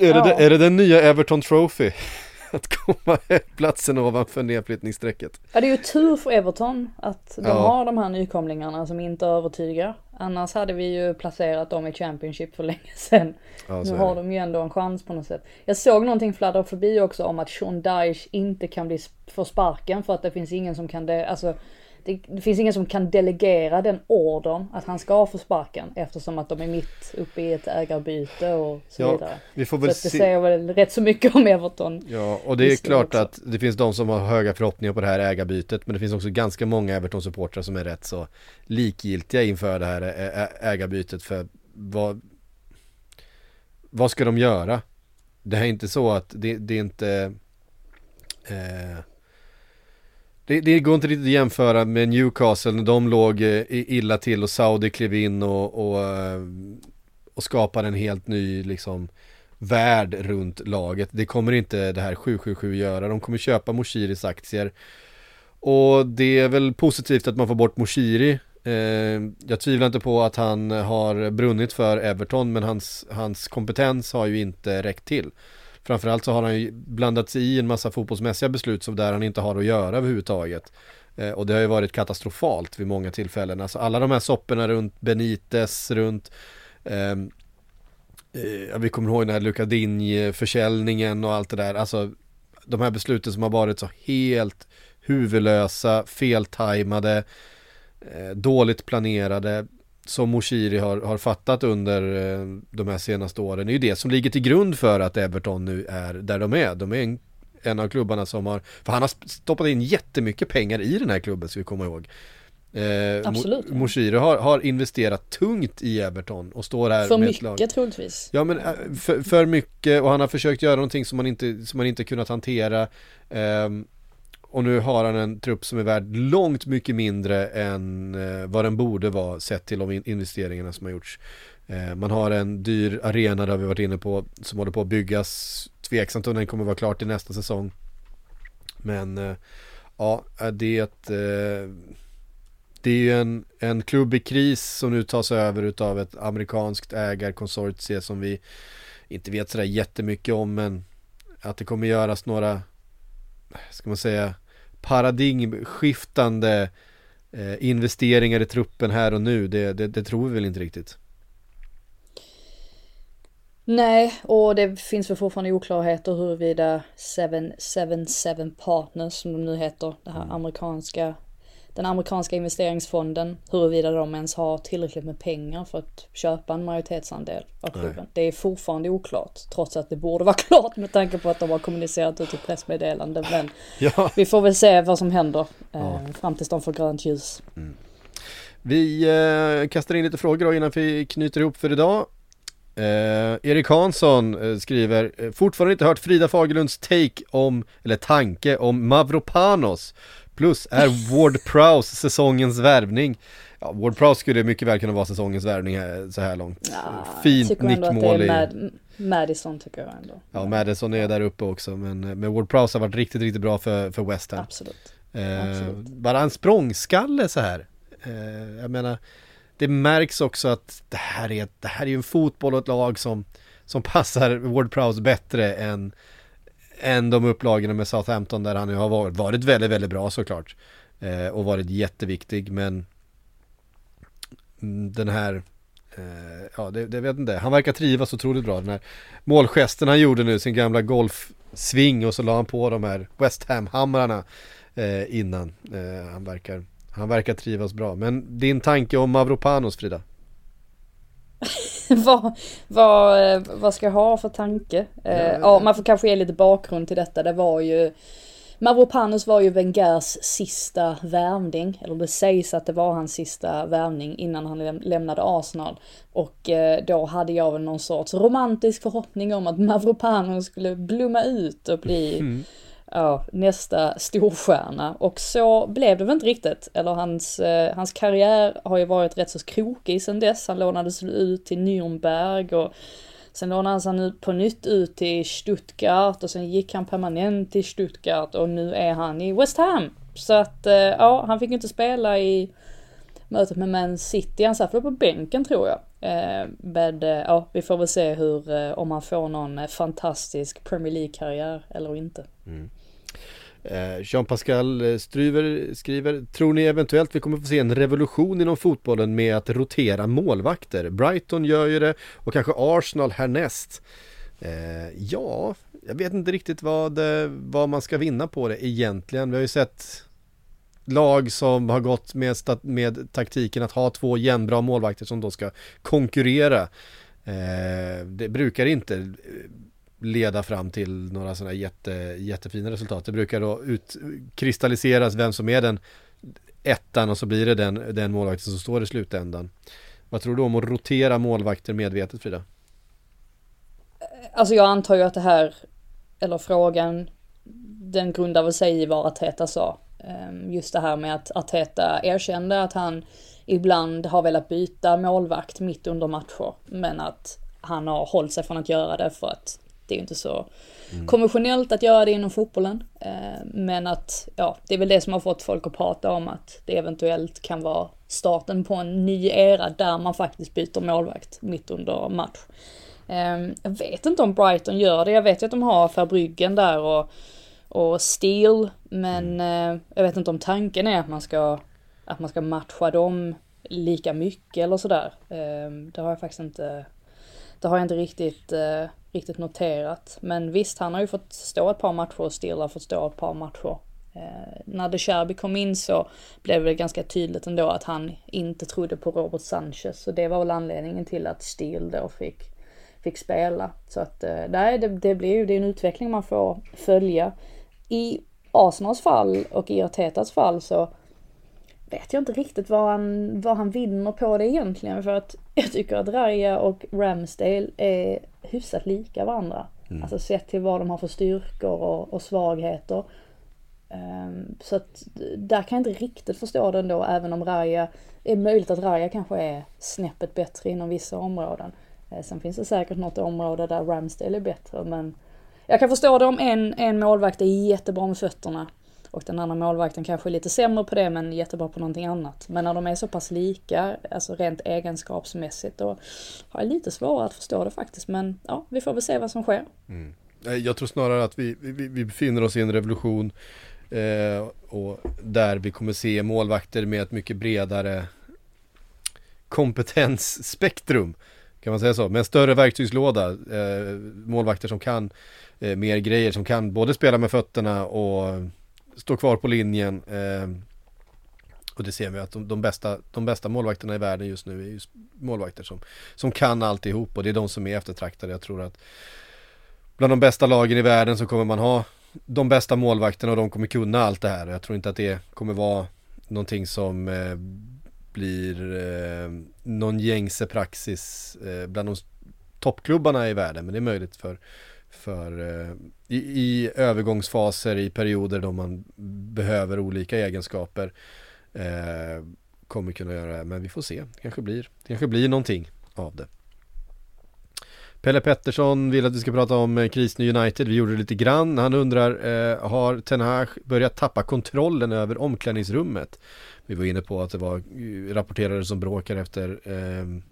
Speaker 1: är,
Speaker 2: Ja.
Speaker 1: det, är det den nya Everton Trophy? Att komma platsen ovanför nedflyttningsstrecket.
Speaker 2: Ja, det är ju tur för Everton att de
Speaker 1: Ja.
Speaker 2: har de här nykomlingarna som inte övertygar. Annars hade vi ju placerat dem i Championship för länge sedan.
Speaker 1: Ja,
Speaker 2: nu har de ju ändå en chans på något sätt. Jag såg någonting fladdra förbi också om att Sean Dyche inte kan bli få sparken för att det finns ingen som kan det, alltså det, finns ingen som kan delegera den ordern att han ska få sparken eftersom att de är mitt uppe i ett ägarbyte och så
Speaker 1: Ja,
Speaker 2: vidare.
Speaker 1: vi får
Speaker 2: Så
Speaker 1: väl
Speaker 2: att det
Speaker 1: se.
Speaker 2: säger väl rätt så mycket om Everton.
Speaker 1: Ja, och det är klart
Speaker 2: också.
Speaker 1: att det finns de som har höga förhoppningar på det här ägarbytet Men det finns också ganska många Everton-supportrar som är rätt så likgiltiga inför det här ägarbytet för vad Vad ska de göra? Det är inte så att det, det är inte eh, det, det, går inte riktigt att jämföra med Newcastle när de låg eh, illa till och Saudi klev in och, och, eh, och skapade en helt ny liksom värld runt laget. Det kommer inte det här 777 göra. De kommer köpa Moshiris aktier. Och det är väl positivt att man får bort Moshiri. Eh, jag tvivlar inte på att han har brunnit för Everton men hans, hans kompetens har ju inte räckt till. Framförallt så har han ju blandat sig i en massa fotbollsmässiga beslut som där han inte har att göra överhuvudtaget. Eh, och det har ju varit katastrofalt vid många tillfällen. Alltså alla de här sopporna runt Benites, runt ehm, eh, eh, vi kommer ihåg den här Lucadinj-försäljningen och allt det där. Alltså de här besluten som har varit så helt huvudlösa, feltajmade, eh, dåligt planerade som Moshiri har, har fattat under eh, de här senaste åren är ju det som ligger till grund för att Everton nu är där de är. De är en, en av klubbarna som har, för han har stoppat in jättemycket pengar i den här klubben ska vi komma ihåg.
Speaker 2: Eh, Absolut.
Speaker 1: Mo Moshiri har, har investerat tungt i Everton och står här
Speaker 2: För med mycket lag. troligtvis.
Speaker 1: Ja men eh, för, för, mycket och han har försökt göra någonting som man inte, som man inte kunnat hantera. Eh, och nu har han en trupp som är värd långt mycket mindre än eh, vad den borde vara sett till de investeringarna som har gjorts. Eh, man har en dyr arena, där vi varit inne på, som håller på att byggas. Tveksamt om den kommer vara klar till nästa säsong. Men eh, ja, eh, det är ett eh, det är ju en, en klubb i kris som nu tas över av ett amerikanskt ägarkonsortie som vi inte vet sådär jättemycket om men att det kommer göras några ska man säga paradigmskiftande eh, investeringar i truppen här och nu, det, det, det tror vi väl inte riktigt.
Speaker 2: Nej, och det finns väl fortfarande oklarheter huruvida 777 Partners som de nu heter, det här mm. amerikanska den amerikanska investeringsfonden, huruvida de ens har tillräckligt med pengar för att köpa en majoritetsandel av klubben. Nej. Det är fortfarande oklart, trots att det borde vara klart med tanke på att de har kommunicerat ut ett pressmeddelande. Men ja. vi får väl se vad som händer eh, ja. fram tills de får grönt ljus. Mm.
Speaker 1: Vi eh, kastar in lite frågor då innan vi knyter ihop för idag. Eh, Erik Hansson eh, skriver, eh, fortfarande inte hört Frida Fagerlunds take om, eller tanke om Mavropanos. Plus är Ward Prowse säsongens värvning. Ja, Ward Prowse skulle mycket väl kunna vara säsongens värvning här, så här långt. Ja,
Speaker 2: Fint nickmål i... Mad Madison tycker jag ändå.
Speaker 1: Ja, Madison är där uppe också, men, men Ward Prowse har varit riktigt, riktigt bra för, för West Ham.
Speaker 2: Absolut.
Speaker 1: Eh, Absolut. Bara en språngskalle så här. Eh, jag menar, det märks också att det här är, det här är ju en fotboll och ett lag som, som passar Ward Prowse bättre än än de upplagorna med Southampton där han nu har varit, varit väldigt, väldigt bra såklart. Eh, och varit jätteviktig men mm, den här eh, Ja, det, det vet inte. Han verkar trivas otroligt bra. Den här målgesten han gjorde nu, sin gamla golfsving och så la han på de här West Ham-hamrarna eh, innan. Eh, han, verkar, han verkar trivas bra. Men din tanke om Mavropanos, Frida?
Speaker 2: vad, vad, eh, vad ska jag ha för tanke? Ja, eh, ja, man får kanske ge lite bakgrund till detta. Det var ju Mavropanos var ju Wengers sista värvning, eller det sägs att det var hans sista värvning innan han lämnade Arsenal. Och eh, då hade jag väl någon sorts romantisk förhoppning om att Mavropanos skulle blomma ut och bli mm ja, nästa storstjärna. Och så blev det väl inte riktigt. Eller hans, eh, hans karriär har ju varit rätt så krokig sedan dess. Han lånades ut till Nürnberg och sen lånades han ut på nytt ut till Stuttgart och sen gick han permanent till Stuttgart och nu är han i West Ham. Så att eh, ja, han fick inte spela i mötet med Man City. Han satt väl på bänken tror jag. Eh, Men eh, ja, vi får väl se hur, eh, om han får någon fantastisk Premier League-karriär eller inte. Mm.
Speaker 1: Eh, Jean-Pascal eh, Struver skriver Tror ni eventuellt vi kommer få se en revolution inom fotbollen med att rotera målvakter? Brighton gör ju det och kanske Arsenal härnäst. Eh, ja, jag vet inte riktigt vad, eh, vad man ska vinna på det egentligen. Vi har ju sett lag som har gått med, med taktiken att ha två jämnbra målvakter som då ska konkurrera. det brukar inte leda fram till några sådana jätte, jättefina resultat. Det brukar då utkristalliseras vem som är den ettan och så blir det den, den målvakten som står i slutändan. Vad tror du om att rotera målvakter medvetet Frida?
Speaker 2: Alltså jag antar ju att det här, eller frågan, den grundar väl sig i vad Arteta sa. Ehm, just det här med att Arteta erkände att han ibland har velat byta målvakt mitt under matcher. Men att han har hållit sig från att göra det för att det är ju inte så mm. konventionellt att göra det inom fotbollen. Ehm, men att, ja, det är väl det som har fått folk att prata om att det eventuellt kan vara starten på en ny era där man faktiskt byter målvakt mitt under match. Ehm, jag vet inte om Brighton gör det, jag vet ju att de har Verbryggen där och, och Steel, men mm. Eh, jag vet inte om tanken är att man ska, att man ska matcha dem lika mycket eller sådär. Ehm, det har jag faktiskt inte, det har jag inte riktigt, eh, riktigt noterat. Men visst, han har ju fått stå ett par matcher och Steel har fått stå ett par matcher. Eh, när De Cherby kom in så blev det ganska tydligt ändå att han inte trodde på Robert Sanchez. Så det var väl anledningen till att Steel då fick, fick spela. Så att eh, nej, det, det blir ju, det är en utveckling man får följa. I Arsenals fall och i Artetas fall så vet jag inte riktigt vad han, vad han vinner på det egentligen. För att jag tycker att Raya och Ramsdale är hyfsat lika varandra. Mm. Alltså sett till vad de har för styrkor och, och svagheter. Um, så att där kan jag inte riktigt förstå det ändå, även om Raya, är möjligt att Raya kanske är snäppet bättre inom vissa områden. Uh, sen finns det säkert något område där Ramsdale är bättre, men jag kan förstå det om en, en målvakt är jättebra med fötterna och den andra målvakten kanske är lite sämre på det men jättebra på någonting annat. Men när de är så pass lika, alltså rent egenskapsmässigt, då har jag lite svårare att förstå det faktiskt. Men ja, vi får väl se vad som sker.
Speaker 1: Mm. Jag tror snarare att vi, vi, vi befinner oss i en revolution Eh, och där vi kommer se målvakter med ett mycket bredare kompetensspektrum. Kan man säga så? Med en större verktygslåda. Eh, målvakter som kan eh, mer grejer, som kan både spela med fötterna och stå kvar på linjen. Eh, och det ser vi att de, de, bästa, de bästa målvakterna i världen just nu är just målvakter som, som kan alltihop och det är de som är eftertraktade. Jag tror att bland de bästa lagen i världen så kommer man ha de bästa målvakterna och de kommer kunna allt det här. Jag tror inte att det kommer vara någonting som eh, blir eh, någon gängse praxis eh, bland de toppklubbarna i världen. Men det är möjligt för, för eh, i, i, övergångsfaser, i perioder då man behöver olika egenskaper. Eh, kommer kunna göra det, men vi får se. Det kanske blir, det kanske blir någonting av det. Pelle Pettersson vill att vi ska prata om eh, krisen i United, vi gjorde det lite grann. Han undrar, eh, har Ten Hag börjat tappa kontrollen över omklädningsrummet? Vi var inne på att det var rapporterade rapporterare som bråkar efter eh,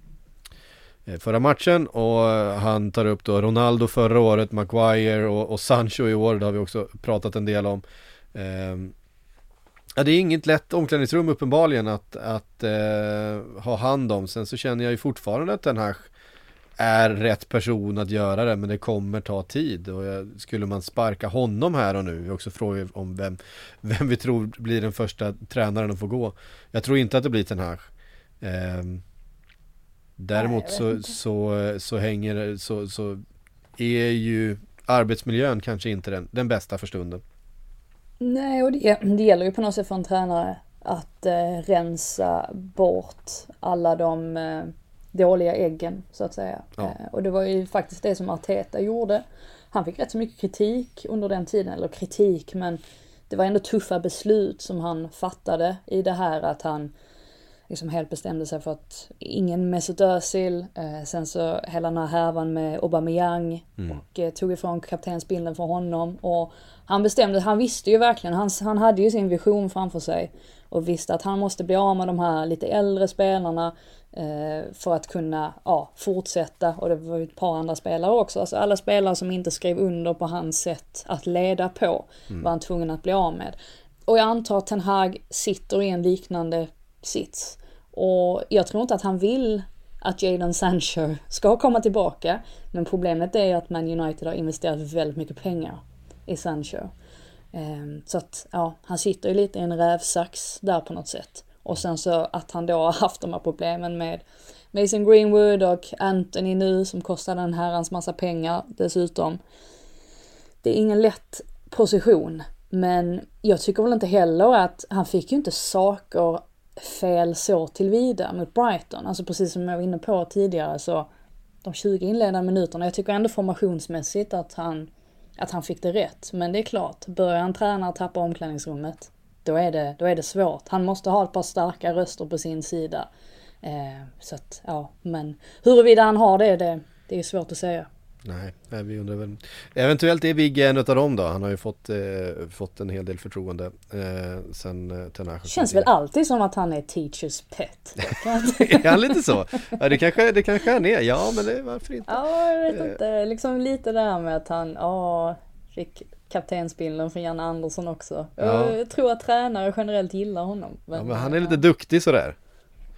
Speaker 1: Eh, förra matchen och han tar upp då Ronaldo förra året, Maguire och, och Sancho i år, det har vi också pratat en del om. Eh, Ja det är inget lätt omklädningsrum uppenbarligen att, att eh, ha hand om. Sen så känner jag ju fortfarande att den här är rätt person att göra det men det kommer ta tid och jag, skulle man sparka honom här och nu, vi också frågar om vem, vem vi tror blir den första tränaren att få gå. Jag tror inte att det blir Ten Hag. Eh, däremot så, så, så hänger så, så är ju arbetsmiljön kanske inte den, den bästa för stunden.
Speaker 2: Nej, och det, det gäller ju på något sätt för en tränare att eh, rensa bort alla de eh, dåliga äggen så att säga. Ja. Eh, och det var ju faktiskt det som Arteta gjorde. Han fick rätt så mycket kritik under den tiden, eller kritik men det var ändå tuffa beslut som han fattade i det här att han liksom helt bestämde sig för att ingen Mesut Özil, eh, sen så hela den här härvan med Aubameyang mm. och eh, tog ifrån kaptensbilden för honom och han bestämde, han visste ju verkligen, han, han hade ju sin vision framför sig och visste att han måste bli av med de här lite äldre spelarna eh, för att kunna ja, fortsätta och det var ju ett par andra spelare också. Alltså alla spelare som inte skrev under på hans sätt att leda på mm. var han tvungen att bli av med. Och jag antar att Ten Hag sitter i en liknande sits. Och jag tror inte att han vill att Jadon Sancho ska komma tillbaka. Men problemet är att Man United har investerat väldigt mycket pengar i Sancho. Ehm, så att, ja, han sitter ju lite i en rävsax där på något sätt. Och sen så att han då har haft de här problemen med Mason Greenwood och Anthony nu som kostade en herrans massa pengar dessutom. Det är ingen lätt position, men jag tycker väl inte heller att han fick ju inte saker fel så tillvida mot Brighton. Alltså precis som jag var inne på tidigare så de 20 inledande minuterna, jag tycker ändå formationsmässigt att han, att han fick det rätt. Men det är klart, börjar en tränare tappa omklädningsrummet, då är det, då är det svårt. Han måste ha ett par starka röster på sin sida. Eh, så att, ja, men huruvida han har det, det, det är svårt att säga.
Speaker 1: Nej, nej, vi undrar väl. Eventuellt är Vigge en av dem då. Han har ju fått, eh, fått en hel del förtroende eh, sen eh, Tenache.
Speaker 2: Känns väl alltid som att han är teachers pet.
Speaker 1: är han lite så? Ja, det kanske, det kanske han är. Ja, men det, varför inte?
Speaker 2: Ja, jag vet inte. Liksom lite där med att han, ja, fick kaptensbilden från Janne Andersson också.
Speaker 1: Ja.
Speaker 2: Jag tror att tränare generellt gillar honom.
Speaker 1: ja, men han är lite duktig sådär.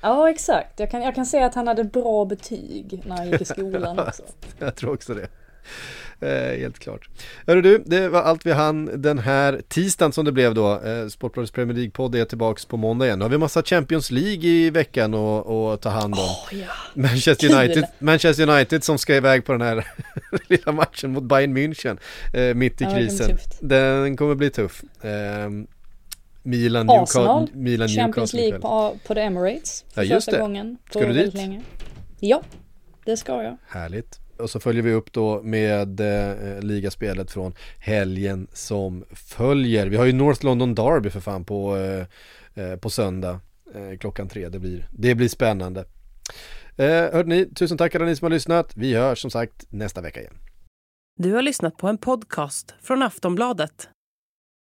Speaker 2: Ja, exakt. Jag kan, jag kan säga att han hade bra betyg när han gick i skolan också.
Speaker 1: jag tror också det. Eh, helt klart. Hörru du, det var allt vi hann den här tisdagen som det blev då. Eh, Sportbladets Premier League-podd är tillbaks på måndag igen. Nu har vi massa Champions League i veckan att ta hand om.
Speaker 2: Oh, ja.
Speaker 1: Manchester, United, Manchester United som ska iväg på den här lilla matchen mot Bayern München eh, mitt i
Speaker 2: Ja,
Speaker 1: krisen.
Speaker 2: den
Speaker 1: Den kommer bli tuff. Eh, Milan,
Speaker 2: Arsenal,
Speaker 1: Newcastle, Milan
Speaker 2: Champions
Speaker 1: Newcastle
Speaker 2: League på, på The Emirates. För
Speaker 1: Ja, just
Speaker 2: första
Speaker 1: det.
Speaker 2: gången. på
Speaker 1: Ska du
Speaker 2: väldigt
Speaker 1: dit?
Speaker 2: Länge. Ja, det ska jag.
Speaker 1: Härligt. Och så följer vi upp då med eh, ligaspelet från helgen som följer. Vi har ju North London Derby för fan på, eh, eh, på söndag eh, klockan tre. Det blir, det blir spännande. Eh, hörde ni, tusen tack alla ni som har lyssnat. Vi hörs som sagt nästa vecka igen.
Speaker 3: Du har lyssnat på en podcast från Aftonbladet.